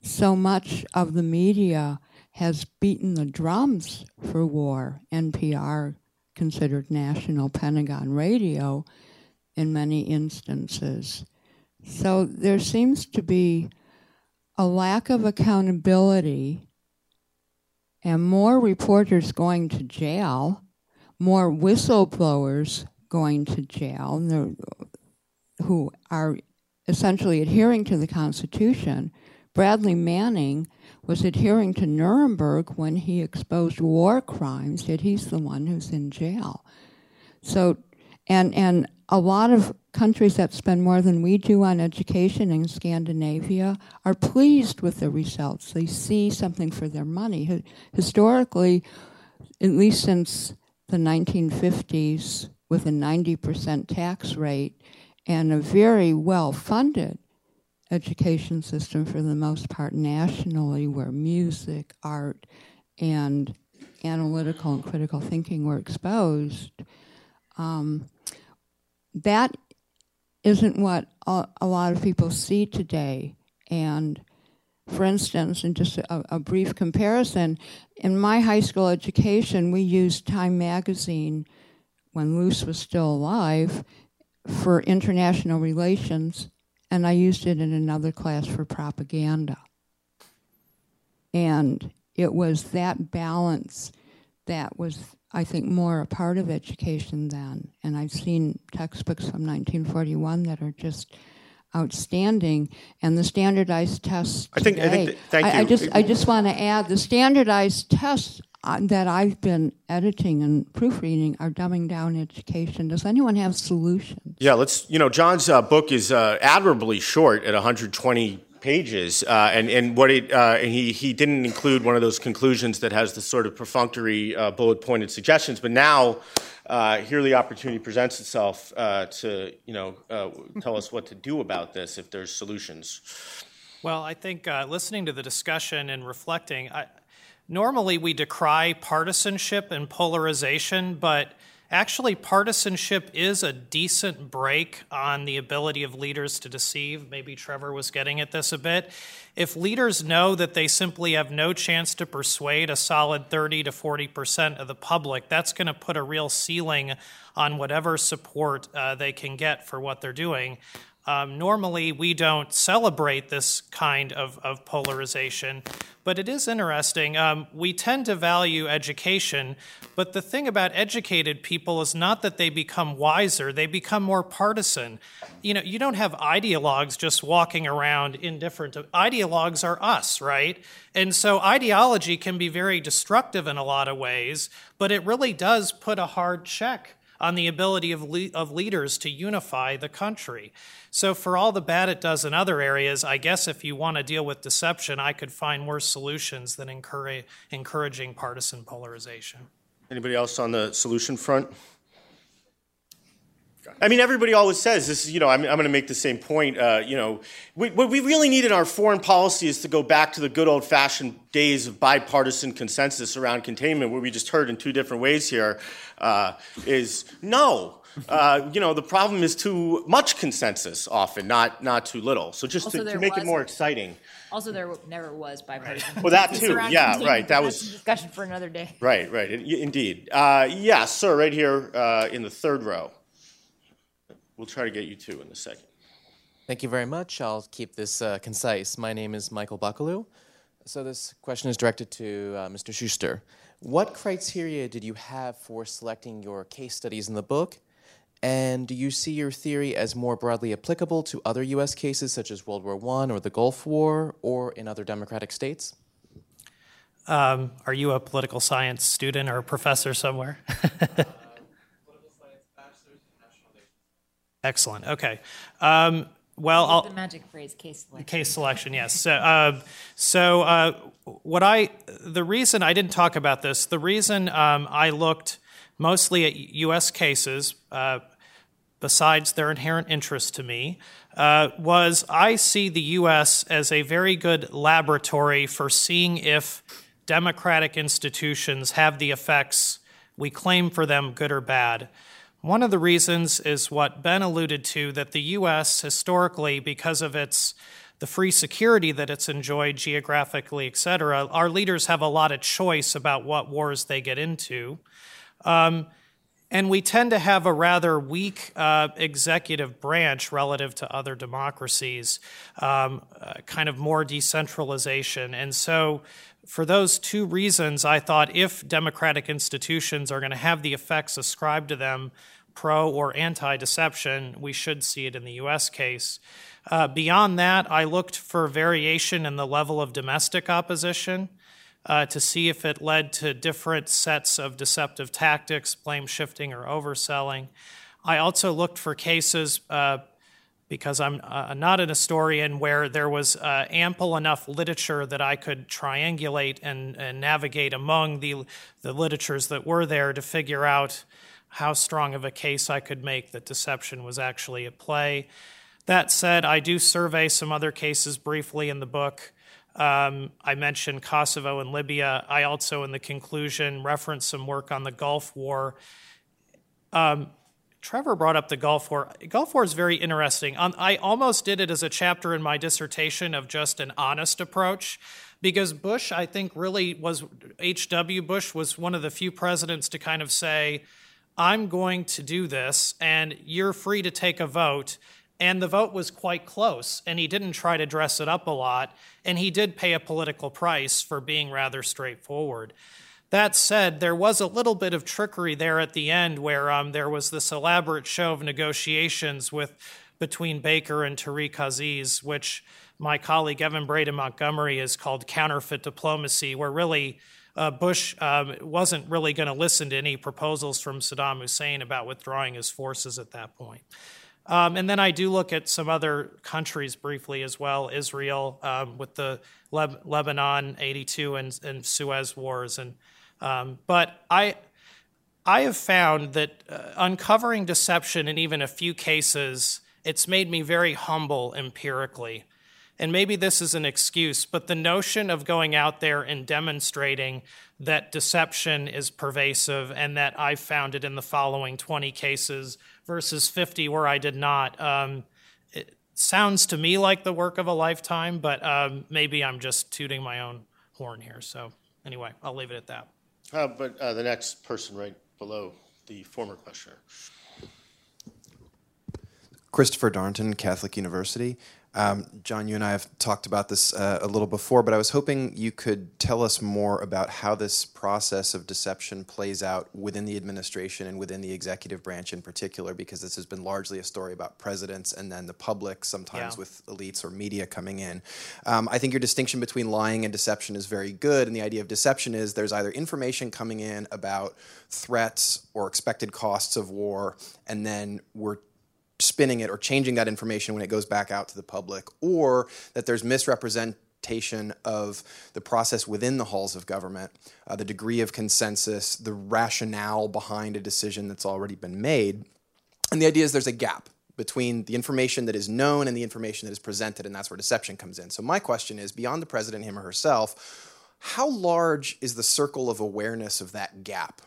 so much of the media has beaten the drums for war. NPR considered national Pentagon radio in many instances. So there seems to be a lack of accountability and more reporters going to jail, more whistleblowers going to jail who are essentially adhering to the Constitution. Bradley Manning was adhering to Nuremberg when he exposed war crimes, yet he's the one who's in jail. So, and and a lot of countries that spend more than we do on education in Scandinavia are pleased with the results. They see something for their money. Historically, at least since the 1950s, with a 90% tax rate and a very well funded education system for the most part nationally, where music, art, and analytical and critical thinking were exposed. Um, that isn't what a, a lot of people see today. And For instance, in just a, a brief comparison, in my high school education, we used Time magazine when Luce was still alive for international relations, and I used it in another class for propaganda. And it was that balance that was, I think, more a part of education then. And I've seen textbooks from 1941 that are just outstanding. And the standardized tests I think- I think today- that- thank I, I just, I just want to add the standardized tests uh, that I've been editing and proofreading are dumbing down education. Does anyone have solutions? Yeah, let's, you know, John's uh, book is uh, admirably short at 120 pages, uh, and, and what it, uh, and he, he didn't include one of those conclusions that has the sort of perfunctory uh, bullet pointed suggestions, but now uh, here the opportunity presents itself uh, to, you know, uh, tell us what to do about this if there's solutions. Well, I think listening to the discussion and reflecting, I, normally we decry partisanship and polarization, but actually, partisanship is a decent brake on the ability of leaders to deceive. Maybe Trevor was getting at this a bit. If leaders know that they simply have no chance to persuade a solid 30 to 40 percent of the public, that's going to put a real ceiling on whatever support uh, they can get for what they're doing. Um, normally, we don't celebrate this kind of, of polarization, but it is interesting. Um, we tend to value education, but the thing about educated people is not that they become wiser, they become more partisan. You know, you don't have ideologues just walking around indifferent. Ideologues are us, right? And so ideology can be very destructive in a lot of ways, but it really does put a hard check on the ability of, le- of leaders to unify the country. So, for all the bad it does in other areas, I guess if you want to deal with deception, I could find worse solutions than encourage, encouraging partisan polarization. Anybody else on the solution front? I mean, everybody always says this. is You know, I'm, I'm going to make the same point. Uh, you know, we, what we really need in our foreign policy is to go back to the good old-fashioned days of bipartisan consensus around containment, where we just heard in two different ways here. Uh, is no. Uh, you know, the problem is too much consensus often, not not too little. So just Also, to, to make it more exciting. Also, there never was bipartisan. Well, that too. Yeah, right. That was- discussion for another day. Right, right. Indeed. Uh, yes, sir. Right here uh, in the third row. We'll try to get you two in a second. Thank you very much. I'll keep this uh, concise. My name is Michael Buckaloo. So, this question is directed to uh, Mr. Schuessler. What criteria did you have for selecting your case studies in the book? And do you see your theory as more broadly applicable to other U.S. cases such as World War I or the Gulf War or in other democratic states? Um, are you a political science student or a professor somewhere? *laughs* Excellent. Okay. Um, well, I'll, The magic phrase case selection. Case selection, yes. So, uh, so uh, what I, the reason I didn't talk about this, the reason um, I looked mostly at U.S. cases, uh, besides their inherent interest to me, uh, was I see the U.S. as a very good laboratory for seeing if democratic institutions have the effects we claim for them, good or bad. One of the reasons is what Ben alluded to that the U.S. historically, because of its the free security that it's enjoyed geographically, et cetera, our leaders have a lot of choice about what wars they get into. Um, and we tend to have a rather weak uh, executive branch relative to other democracies, um, uh, kind of more decentralization. And so, for those two reasons, I thought if democratic institutions are going to have the effects ascribed to them, pro or anti deception, we should see it in the US case. Uh, beyond that, I looked for variation in the level of domestic opposition uh, to see if it led to different sets of deceptive tactics, blame shifting, or overselling. I also looked for cases, uh, because I'm uh, not an historian, where there was uh, ample enough literature that I could triangulate and, and navigate among the, the literatures that were there to figure out how strong of a case I could make that deception was actually at play. That said, I do survey some other cases briefly in the book. Um, I mentioned Kosovo and Libya. I also, in the conclusion, reference some work on the Gulf War. Um, Trevor brought up the Gulf War. Gulf War is very interesting. Um, I almost did it as a chapter in my dissertation of just an honest approach because Bush, I think, really was, H.W. Bush was one of the few presidents to kind of say, I'm going to do this, and you're free to take a vote. And the vote was quite close, and he didn't try to dress it up a lot, and he did pay a political price for being rather straightforward. That said, there was a little bit of trickery there at the end where um, there was this elaborate show of negotiations with between Baker and Tariq Aziz, which my colleague Evan Braden Montgomery has called counterfeit diplomacy, where really uh, Bush um, wasn't really going to listen to any proposals from Saddam Hussein about withdrawing his forces at that point. Um, and then I do look at some other countries briefly as well Israel um, with the Leb- Lebanon 82 and, and Suez wars and um, but I, I have found that uh, uncovering deception in even a few cases, it's made me very humble empirically. And maybe this is an excuse, but the notion of going out there and demonstrating that deception is pervasive and that I found it in the following 20 cases versus 50 where I did not, um, it sounds to me like the work of a lifetime, but um, maybe I'm just tooting my own horn here. So, anyway, I'll leave it at that. Uh, but uh, the next person right below the former questioner. Christopher Darnton, Catholic University. Um, John, you and I have talked about this uh, a little before, but I was hoping you could tell us more about how this process of deception plays out within the administration and within the executive branch in particular, because this has been largely a story about presidents and then the public, sometimes Yeah. with elites or media coming in. Um, I think your distinction between lying and deception is very good, and the idea of deception is there's either information coming in about threats or expected costs of war, and then we're spinning it or changing that information when it goes back out to the public, or that there's misrepresentation of the process within the halls of government, uh, the degree of consensus, the rationale behind a decision that's already been made. And the idea is there's a gap between the information that is known and the information that is presented, and that's where deception comes in. So, my question is beyond the president, him or herself, how large is the circle of awareness of that gap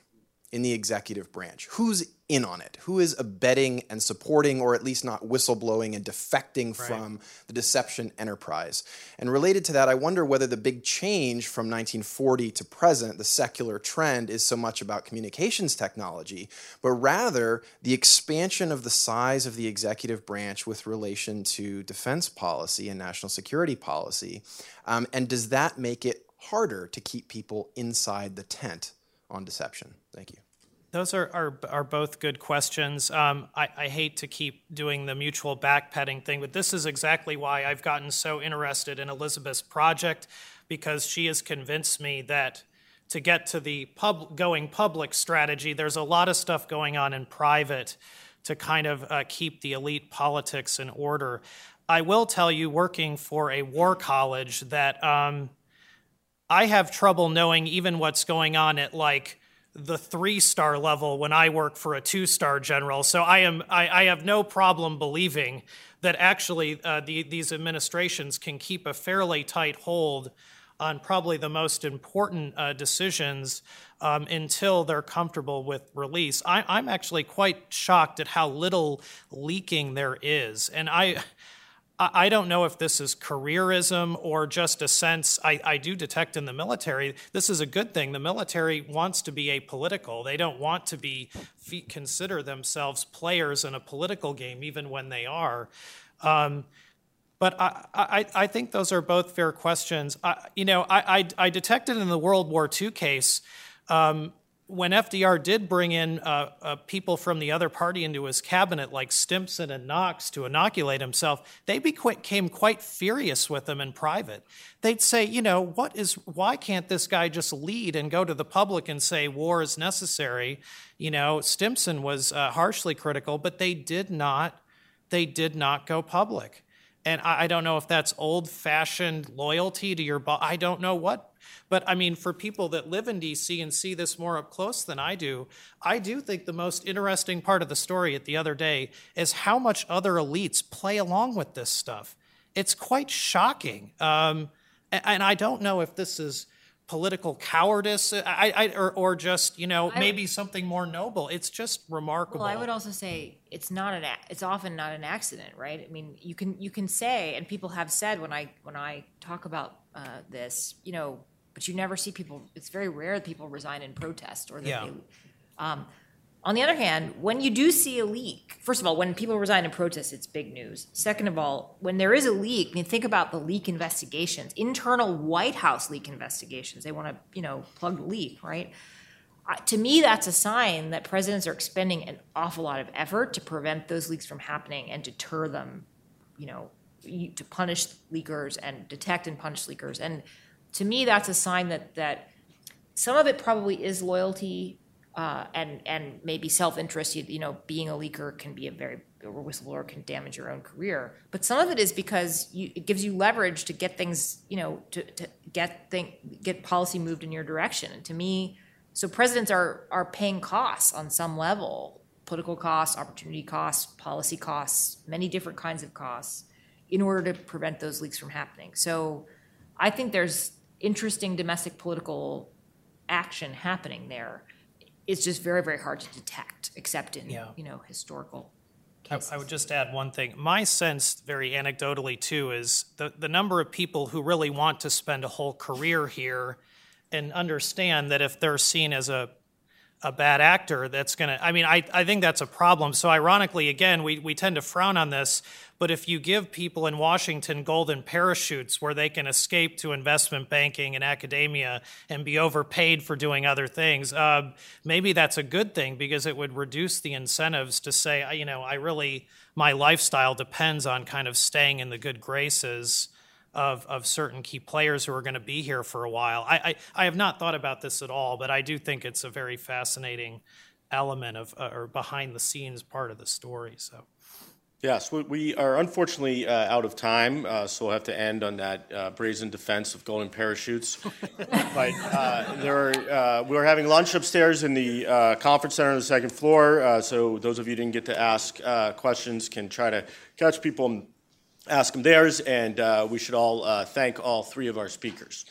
in the executive branch? Who's in on it? Who is abetting and supporting, or at least not whistleblowing and defecting from the deception enterprise? And related to that, I wonder whether the big change from 1940 to present, the secular trend, is so much about communications technology, but rather the expansion of the size of the executive branch with relation to defense policy and national security policy. Um, and does that make it harder to keep people inside the tent on deception? Thank you. Those are, are, are both good questions. Um, I, I hate to keep doing the mutual backpeding thing, but this is exactly why I've gotten so interested in Elizabeth's project because she has convinced me that to get to the pub, going public strategy, there's a lot of stuff going on in private to kind of uh, keep the elite politics in order. I will tell you, working for a war college, that um, I have trouble knowing even what's going on at like the three star level when I work for a two star general. So I am I, I have no problem believing that actually uh, the, these administrations can keep a fairly tight hold on probably the most important uh, decisions um, until they're comfortable with release. I, I'm actually quite shocked at how little leaking there is, and I. I don't know if this is careerism or just a sense I, I do detect in the military. This is a good thing. The military wants to be apolitical. They don't want to be consider themselves players in a political game, even when they are. Um, but I, I, I think those are both fair questions. You know, I detected in the World War II case um, when FDR did bring in uh, uh, people from the other party into his cabinet, like Stimson and Knox, to inoculate himself, they became quite furious with him in private. They'd say, you know, what is, why can't this guy just lead and go to the public and say war is necessary? You know, Stimson was uh, harshly critical, but they did not, they did not go public. And I, I don't know if that's old fashioned loyalty to your boss. I don't know what. But I mean, for people that live in DC and see this more up close than I do, I do think the most interesting part of the story at the other day is how much other elites play along with this stuff. It's quite shocking. Um, a- and I don't know if this is political cowardice, I, I, or, or just, you know, I- maybe something more noble. It's just remarkable. Well, I would also say it's not an, it's often not an accident, right? I mean, you can, you can say, and people have said when I, when I talk about uh, this, you know, but you never see people, it's very rare that people resign in protest or that Yeah. they, um, on the other hand, when you do see a leak, first of all, when people resign in protest, it's big news. Second of all, when there is a leak, I mean, think about the leak investigations, internal White House leak investigations. They want to, you know, plug the leak, right? Uh, to me, that's a sign that presidents are expending an awful lot of effort to prevent those leaks from happening and deter them, you know, to punish leakers and detect and punish leakers. And to me, that's a sign that that some of it probably is loyalty uh, and and maybe self-interest. You, you know, being a leaker can be a very or whistleblower can damage your own career. But some of it is because you, it gives you leverage to get things, you know, to, to get thing, get policy moved in your direction. And to me, so presidents are are paying costs on some level, political costs, opportunity costs, policy costs, many different kinds of costs, in order to prevent those leaks from happening. So I think there's interesting domestic political action happening there. It's just very, very hard to detect, except in Yeah. you know historical. I, I would just add one thing. My sense, very anecdotally too, is the, the number of people who really want to spend a whole career here and understand that if they're seen as a a bad actor, that's going to, I mean, I, I think that's a problem. So, ironically, again, we, we tend to frown on this, but if you give people in Washington golden parachutes where they can escape to investment banking and academia and be overpaid for doing other things, uh, maybe that's a good thing because it would reduce the incentives to say, you know, I really, my lifestyle depends on kind of staying in the good graces of, of certain key players who are going to be here for a while. I, I, I have not thought about this at all, but I do think it's a very fascinating element of uh, or behind the scenes part of the story. So. Yes, we- we are unfortunately uh, out of time, uh, so we'll have to end on that uh, brazen defense of golden parachutes. *laughs* But uh, there are, uh, we're having lunch upstairs in the uh, conference center on the second floor, uh, so those of you who didn't get to ask uh, questions can try to catch people and ask them theirs, and uh, we should all uh, thank all three of our speakers.